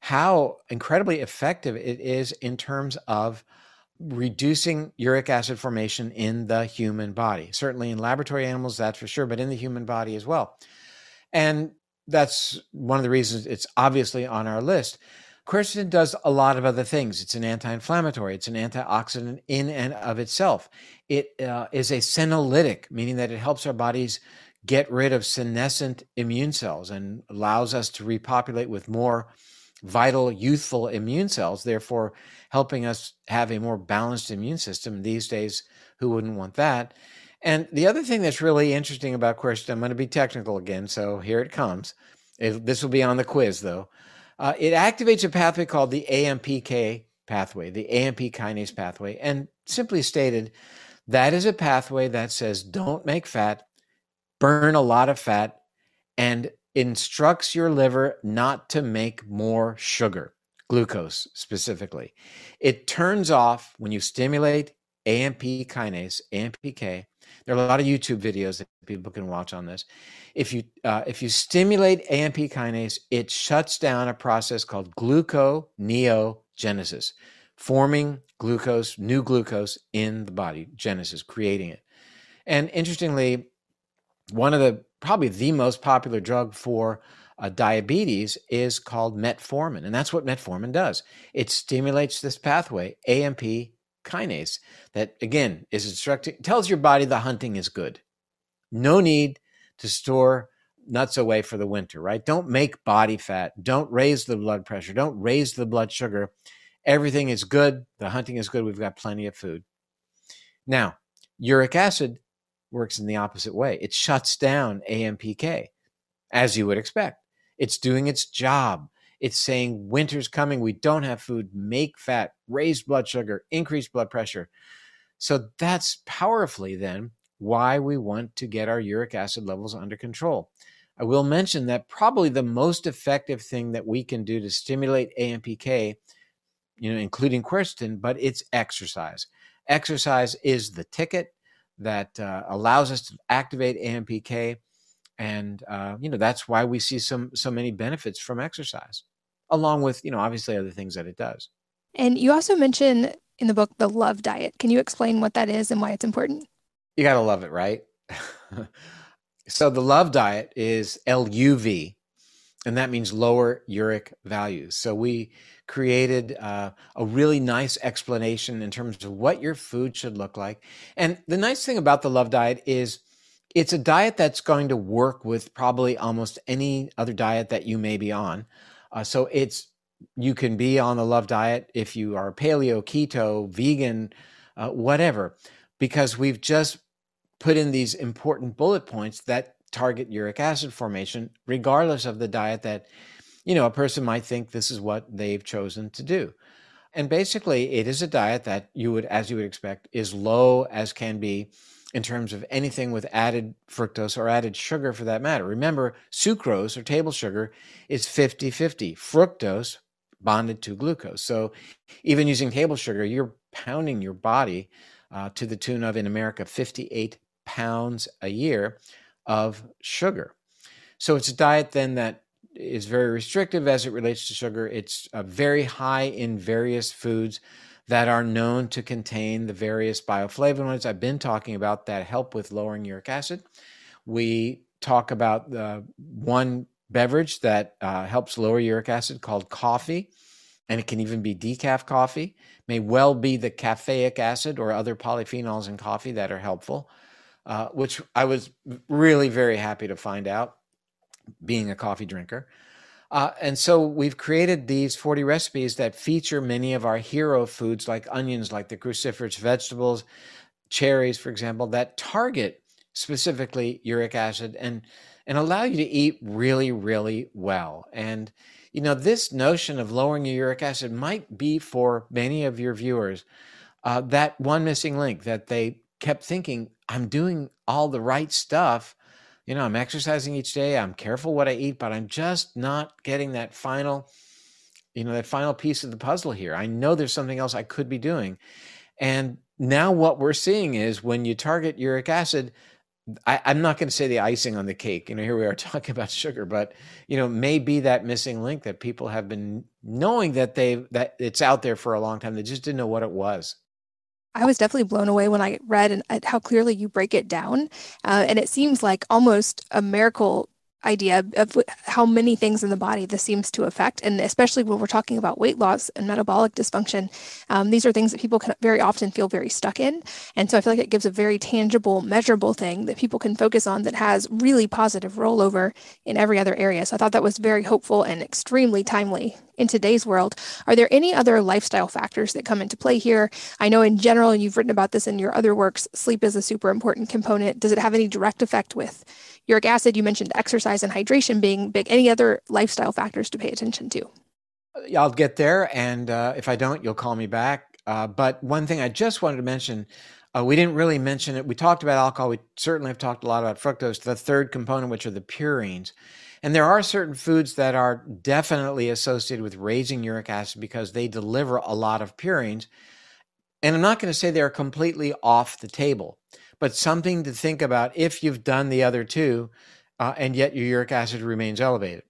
how incredibly effective it is in terms of reducing uric acid formation in the human body. Certainly in laboratory animals, that's for sure, but in the human body as well. And that's one of the reasons it's obviously on our list. Quercetin does a lot of other things. It's an anti inflammatory, it's an antioxidant in and of itself. It uh, is a senolytic, meaning that it helps our bodies get rid of senescent immune cells and allows us to repopulate with more vital, youthful immune cells, therefore helping us have a more balanced immune system. These days, who wouldn't want that? And the other thing that's really interesting about quercetin, I'm going to be technical again, so here it comes. It, this will be on the quiz, though. Uh, it activates a pathway called the AMPK pathway, the AMP kinase pathway. And simply stated, that is a pathway that says don't make fat, burn a lot of fat, and instructs your liver not to make more sugar, glucose specifically. It turns off when you stimulate AMP kinase, AMPK. There are a lot of YouTube videos that people can watch on this. If you uh, if you stimulate AMP kinase, it shuts down a process called gluconeogenesis, forming glucose, new glucose in the body, genesis, creating it. And interestingly, one of the probably the most popular drug for uh, diabetes is called metformin. And that's what metformin does it stimulates this pathway, AMP kinase, that again is instructing, tells your body the hunting is good. No need to store nuts away for the winter, right? Don't make body fat. Don't raise the blood pressure. Don't raise the blood sugar. Everything is good. The hunting is good. We've got plenty of food. Now, uric acid works in the opposite way. It shuts down AMPK, as you would expect. It's doing its job. It's saying winter's coming. We don't have food. Make fat, raise blood sugar, increase blood pressure. So that's powerfully then why we want to get our uric acid levels under control. I will mention that probably the most effective thing that we can do to stimulate AMPK, you know, including quercetin, but it's exercise. Exercise is the ticket that uh, allows us to activate AMPK, and uh, you know that's why we see some so many benefits from exercise, along with you know obviously other things that it does. And you also mention in the book the Love Diet. Can you explain what that is and why it's important? You gotta love it, right? (laughs) so the Love Diet is LUV, and that means lower uric values. So we created uh, a really nice explanation in terms of what your food should look like. And the nice thing about the Love Diet is it's a diet that's going to work with probably almost any other diet that you may be on. Uh, so it's you can be on the Love Diet if you are paleo, keto, vegan, uh, whatever, because we've just put in these important bullet points that target uric acid formation, regardless of the diet that you know, a person might think this is what they've chosen to do. And basically, it is a diet that you would, as you would expect, is low as can be in terms of anything with added fructose or added sugar for that matter. Remember, sucrose or table sugar is 50 50, fructose bonded to glucose. So even using table sugar, you're pounding your body uh, to the tune of, in America, 58 pounds a year of sugar. So it's a diet then that is very restrictive as it relates to sugar. It's uh, very high in various foods that are known to contain the various bioflavonoids I've been talking about that help with lowering uric acid. We talk about the one beverage that uh, helps lower uric acid called coffee, and it can even be decaf coffee. May well be the caffeic acid or other polyphenols in coffee that are helpful, uh, which I was really very happy to find out being a coffee drinker. Uh, and so we've created these 40 recipes that feature many of our hero foods like onions, like the cruciferous vegetables, cherries, for example, that target specifically uric acid and and allow you to eat really, really well. And you know, this notion of lowering your uric acid might be for many of your viewers uh, that one missing link that they kept thinking, I'm doing all the right stuff you know, I'm exercising each day. I'm careful what I eat, but I'm just not getting that final, you know, that final piece of the puzzle here. I know there's something else I could be doing. And now what we're seeing is when you target uric acid, I, am not going to say the icing on the cake. You know, here we are (laughs) talking about sugar, but you know, maybe that missing link that people have been knowing that they that it's out there for a long time. They just didn't know what it was. I was definitely blown away when I read and how clearly you break it down. Uh, and it seems like almost a miracle idea of how many things in the body this seems to affect. And especially when we're talking about weight loss and metabolic dysfunction, um, these are things that people can very often feel very stuck in. And so I feel like it gives a very tangible, measurable thing that people can focus on that has really positive rollover in every other area. So I thought that was very hopeful and extremely timely in today's world. Are there any other lifestyle factors that come into play here? I know in general, and you've written about this in your other works, sleep is a super important component. Does it have any direct effect with uric acid? You mentioned exercise and hydration being big. Any other lifestyle factors to pay attention to? I'll get there. And uh, if I don't, you'll call me back. Uh, but one thing I just wanted to mention uh, we didn't really mention it. We talked about alcohol. We certainly have talked a lot about fructose, the third component, which are the purines. And there are certain foods that are definitely associated with raising uric acid because they deliver a lot of purines. And I'm not going to say they're completely off the table, but something to think about if you've done the other two uh, and yet your uric acid remains elevated.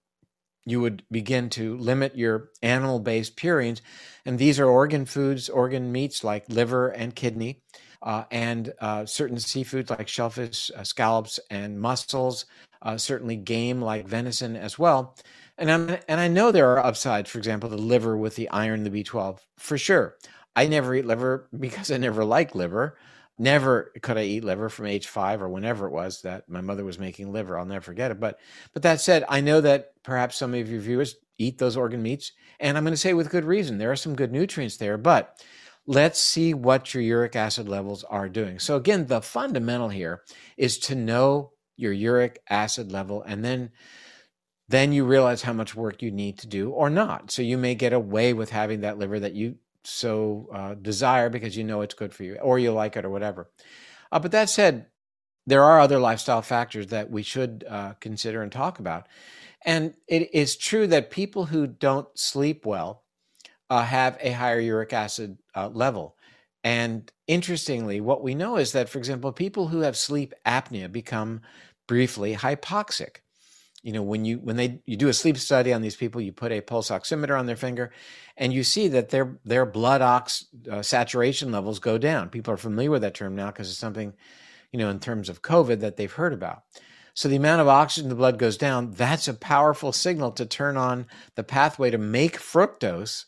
You would begin to limit your animal based purines. And these are organ foods, organ meats like liver and kidney uh, and uh, certain seafoods like shellfish, uh, scallops, and mussels, uh, certainly game like venison as well. And, I'm, and I know there are upsides, for example, the liver with the iron, the B12, for sure. I never eat liver (laughs) because I never liked liver. Never could I eat liver from age five or whenever it was that my mother was making liver. I'll never forget it. But but that said, I know that perhaps some of your viewers eat those organ meats, and I'm going to say with good reason. There are some good nutrients there, but let's see what your uric acid levels are doing. So, again, the fundamental here is to know your uric acid level and then then you realize how much work you need to do or not. So you may get away with having that liver that you so uh, desire because you know it's good for you or you like it or whatever. Uh, but that said, there are other lifestyle factors that we should uh, consider and talk about. And it is true that people who don't sleep well uh, have a higher uric acid uh, level. And interestingly, what we know is that, for example, people who have sleep apnea become briefly hypoxic. You know, when you when they you do a sleep study on these people, you put a pulse oximeter on their finger, and you see that their their blood ox uh, saturation levels go down. People are familiar with that term now because it's something, you know, in terms of COVID that they've heard about. So the amount of oxygen in the blood goes down. That's a powerful signal to turn on the pathway to make fructose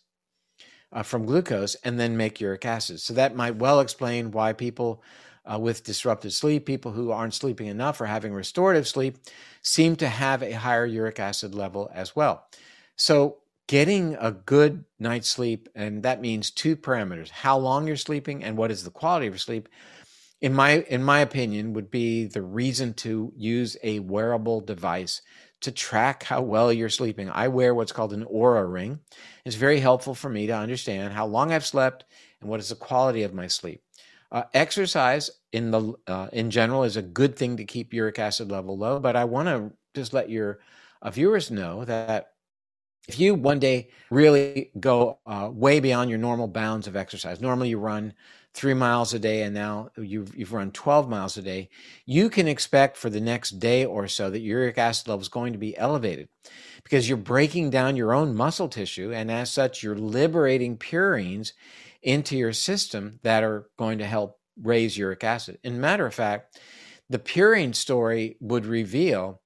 uh, from glucose and then make uric acid. So that might well explain why people uh, with disrupted sleep, people who aren't sleeping enough or having restorative sleep, seem to have a higher uric acid level as well. So getting a good night's sleep, and that means two parameters: how long you're sleeping and what is the quality of your sleep. In my in my opinion, would be the reason to use a wearable device to track how well you're sleeping. I wear what's called an Oura ring. It's very helpful for me to understand how long I've slept and what is the quality of my sleep. Uh, exercise in the uh, in general is a good thing to keep uric acid level low, but I want to just let your uh, viewers know that if you one day really go uh, way beyond your normal bounds of exercise, normally you run three miles a day and now you've, you've run 12 miles a day, you can expect for the next day or so that uric acid level is going to be elevated because you're breaking down your own muscle tissue. And as such, you're liberating purines into your system that are going to help raise uric acid. In matter of fact, the purine story would reveal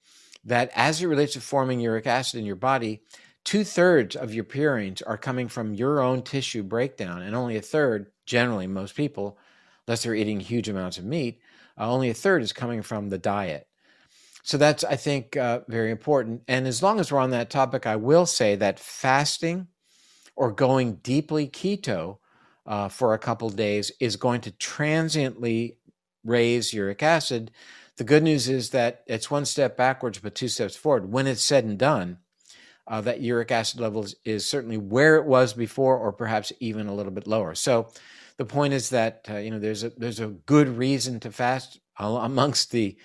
that as it relates to forming uric acid in your body, two thirds of your purines are coming from your own tissue breakdown, and only a third generally most people, unless they're eating huge amounts of meat, uh, only a third is coming from the diet. So that's, I think, uh, very important. And as long as we're on that topic, I will say that fasting or going deeply keto uh, for a couple days is going to transiently raise uric acid. The good news is that it's one step backwards, but two steps forward. When it's said and done, uh, that uric acid levels is certainly where it was before, or perhaps even a little bit lower. So the point is that uh, you know there's a there's a good reason to fast amongst the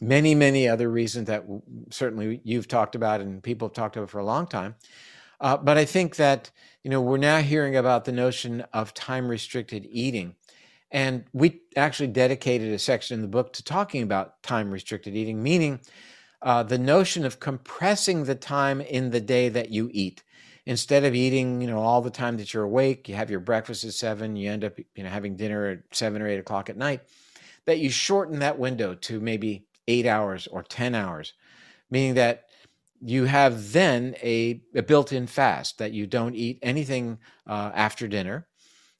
many many other reasons that certainly you've talked about and people have talked about for a long time. Uh, but I think that you know we're now hearing about the notion of time restricted eating. And we actually dedicated a section in the book to talking about time restricted eating, meaning uh, the notion of compressing the time in the day that you eat instead of eating you know all the time that you're awake you have your breakfast at seven you end up you know having dinner at seven or eight o'clock at night that you shorten that window to maybe eight hours or ten hours meaning that you have then a, a built-in fast that you don't eat anything uh, after dinner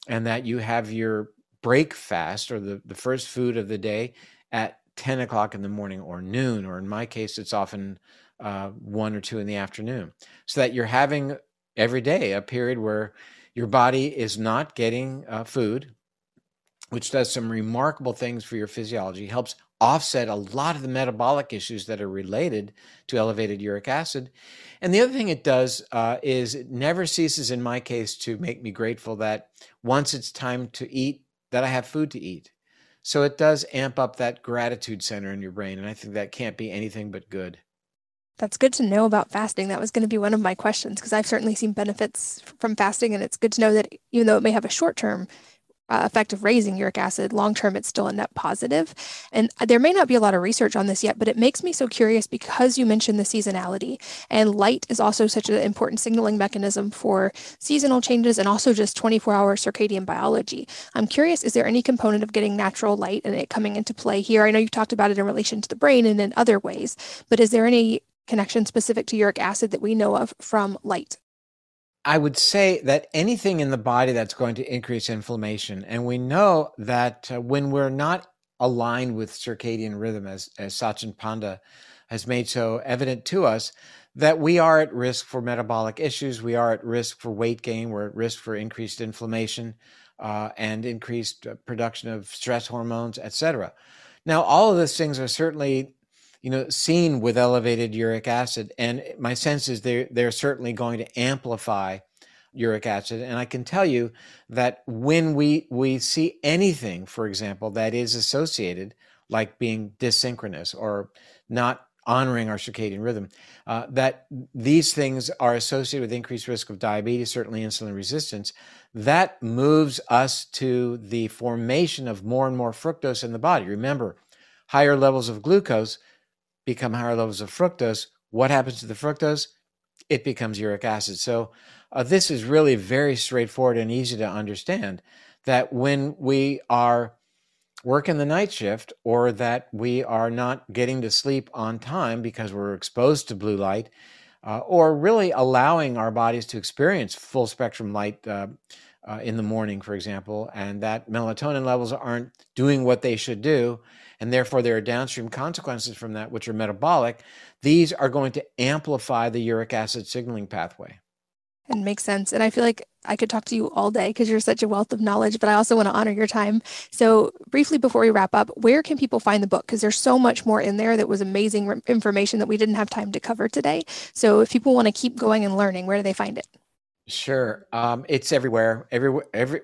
and that you have your break fast or the, the first food of the day at 10 o'clock in the morning or noon or in my case it's often uh, one or two in the afternoon so that you're having every day a period where your body is not getting uh, food which does some remarkable things for your physiology helps offset a lot of the metabolic issues that are related to elevated uric acid. And the other thing it does uh, is it never ceases, in my case, to make me grateful that once it's time to eat, that I have food to eat. So it does amp up that gratitude center in your brain. And I think that can't be anything but good. That's good to know about fasting. That was going to be one of my questions because I've certainly seen benefits from fasting. And it's good to know that even though it may have a short term uh, effect of raising uric acid, long term, it's still a net. And there may not be a lot of research on this yet, but it makes me so curious because you mentioned the seasonality. And light is also such an important signaling mechanism for seasonal changes and also just 24 hour circadian biology. I'm curious is there any component of getting natural light and it coming into play here? I know you've talked about it in relation to the brain and in other ways, but is there any connection specific to uric acid that we know of from light? I would say that anything in the body that's going to increase inflammation, and we know that uh, when we're not aligned with circadian rhythm, as, as Sachin Panda has made so evident to us, that we are at risk for metabolic issues, we are at risk for weight gain, we're at risk for increased inflammation uh, and increased uh, production of stress hormones, etc. Now, all of those things are certainly you know, seen with elevated uric acid. And my sense is they're, they're certainly going to amplify uric acid. And I can tell you that when we, we see anything, for example, that is associated, like being dysynchronous or not honoring our circadian rhythm, uh, that these things are associated with increased risk of diabetes, certainly insulin resistance. That moves us to the formation of more and more fructose in the body. Remember, higher levels of glucose become higher levels of fructose. What happens to the fructose? It becomes uric acid. So, uh, this is really very straightforward and easy to understand that when we are working the night shift or that we are not getting to sleep on time because we're exposed to blue light, uh, or really allowing our bodies to experience full spectrum light uh, uh, in the morning, for example, and that melatonin levels aren't doing what they should do, and therefore there are downstream consequences from that, which are metabolic, these are going to amplify the uric acid signaling pathway. It makes sense. And I feel like I could talk to you all day because you're such a wealth of knowledge, but I also want to honor your time. So, briefly before we wrap up, where can people find the book? Because there's so much more in there that was amazing information that we didn't have time to cover today. So, if people want to keep going and learning, where do they find it? Sure. Um, it's everywhere. Everywhere. Every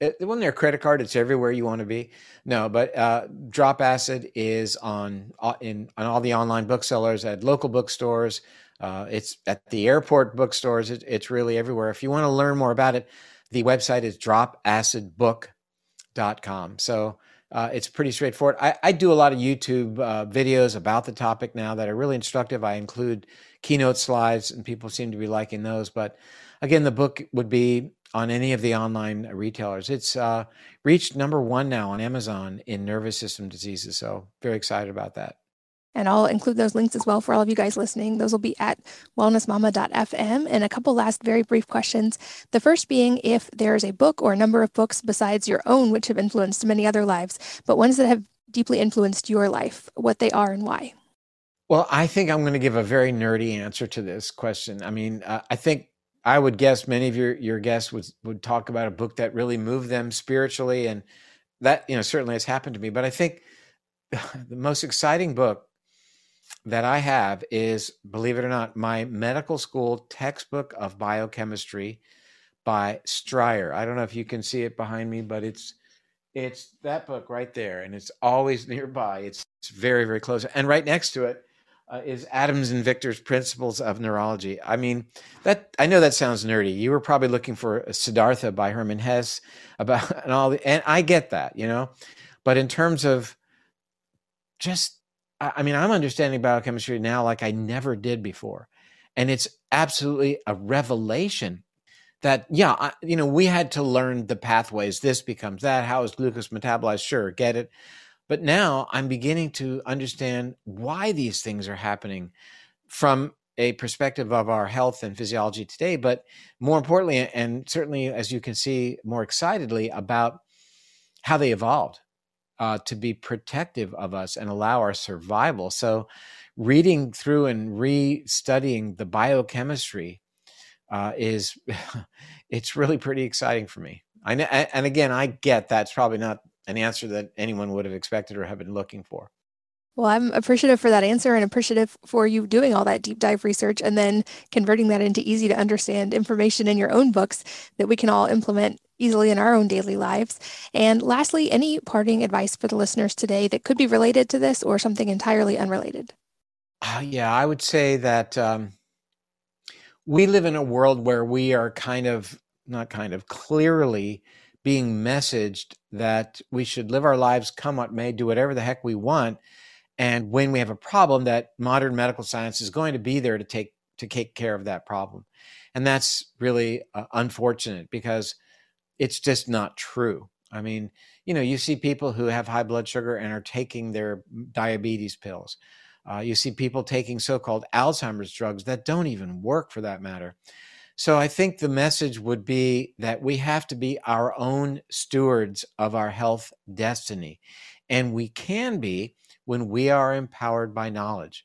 it, when they're credit card, it's everywhere you want to be. No, but uh, Drop Acid is on uh, in on all the online booksellers at local bookstores. Uh, it's at the airport bookstores. It, it's really everywhere. If you want to learn more about it, the website is dropacidbook.com. So uh, it's pretty straightforward. I, I, do a lot of YouTube uh, videos about the topic now that are really instructive. I include keynote slides, and people seem to be liking those. But again, the book would be on any of the online retailers. It's uh, reached number one now on Amazon in nervous system diseases. So very excited about that. And I'll include those links as well for all of you guys listening. Those will be at wellnessmama.fm. And a couple last very brief questions. The first being if there's a book or a number of books besides your own, which have influenced many other lives, but ones that have deeply influenced your life, what they are and why. Well, I think I'm going to give a very nerdy answer to this question. I mean, uh, I think I would guess many of your your guests would would talk about a book that really moved them spiritually, and that you know certainly has happened to me. But I think (sighs) the most exciting book that I have is, believe it or not, my medical school textbook of biochemistry by Stryer. I don't know if you can see it behind me, but it's it's that book right there, and it's always (laughs) nearby. It's it's very very close, and right next to it uh, is Adams and Victor's Principles of Neurology. I mean, that I know that sounds nerdy. You were probably looking for Siddhartha by Hermann Hesse about (laughs) and all, the, and I get that, you know, but in terms of just, I mean, I'm understanding biochemistry now like I never did before, and it's absolutely a revelation that yeah, I, you know, we had to learn the pathways. This becomes that. How is glucose metabolized? Sure, get it But now I'm beginning to understand why these things are happening from a perspective of our health and physiology today, but more importantly, and certainly as you can see more excitedly, about how they evolved uh, to be protective of us and allow our survival. So, reading through and re-studying the biochemistry uh, is (laughs) it's really pretty exciting for me. I know, and again, I get that's probably not an answer that anyone would have expected or have been looking for. Well, I'm appreciative for that answer and appreciative for you doing all that deep dive research and then converting that into easy to understand information in your own books that we can all implement easily in our own daily lives. And lastly, any parting advice for the listeners today that could be related to this or something entirely unrelated? Uh, yeah, I would say that um, we live in a world where we are kind of, not kind of, clearly being messaged that we should live our lives come what may, do whatever the heck we want. And when we have a problem, that modern medical science is going to be there to take to take care of that problem. And that's really uh, unfortunate because it's just not true. I mean, you know, you see people who have high blood sugar and are taking their diabetes pills. Uh, you see people taking so called Alzheimer's drugs that don't even work for that matter. So I think the message would be that we have to be our own stewards of our health destiny. And we can be when we are empowered by knowledge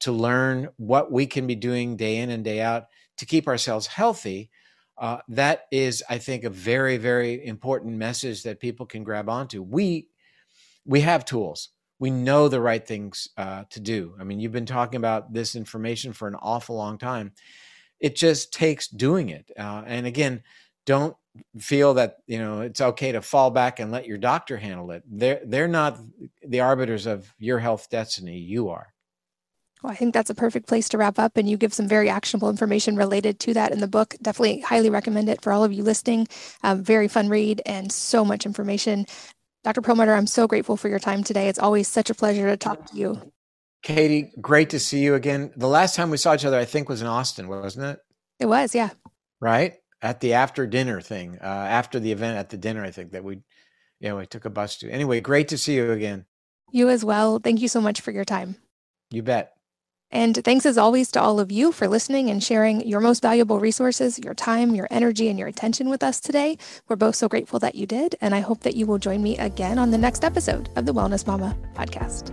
to learn what we can be doing day in and day out to keep ourselves healthy uh, that is, I think, a very, very important message that people can grab onto. We we have tools. We know the right things uh, to do. I mean, you've been talking about this information for an awful long time. It just takes doing it. Uh, and again, don't feel that you know it's okay to fall back and let your doctor handle it. They're they're not the arbiters of your health destiny. You are. Well, I think that's a perfect place to wrap up. And you give some very actionable information related to that in the book. Definitely highly recommend it for all of you listening. Um, very fun read and so much information. Dr. Perlmutter, I'm so grateful for your time today. It's always such a pleasure to talk to you. Katie, great to see you again. The last time we saw each other, I think, was in Austin, wasn't it? It was, yeah. Right at the after dinner thing, uh, after the event at the dinner, I think that we, yeah, we took a bus to. Anyway, great to see you again. You as well. Thank you so much for your time. You bet. And thanks as always to all of you for listening and sharing your most valuable resources, your time, your energy, and your attention with us today. We're both so grateful that you did. And I hope that you will join me again on the next episode of the Wellness Mama podcast.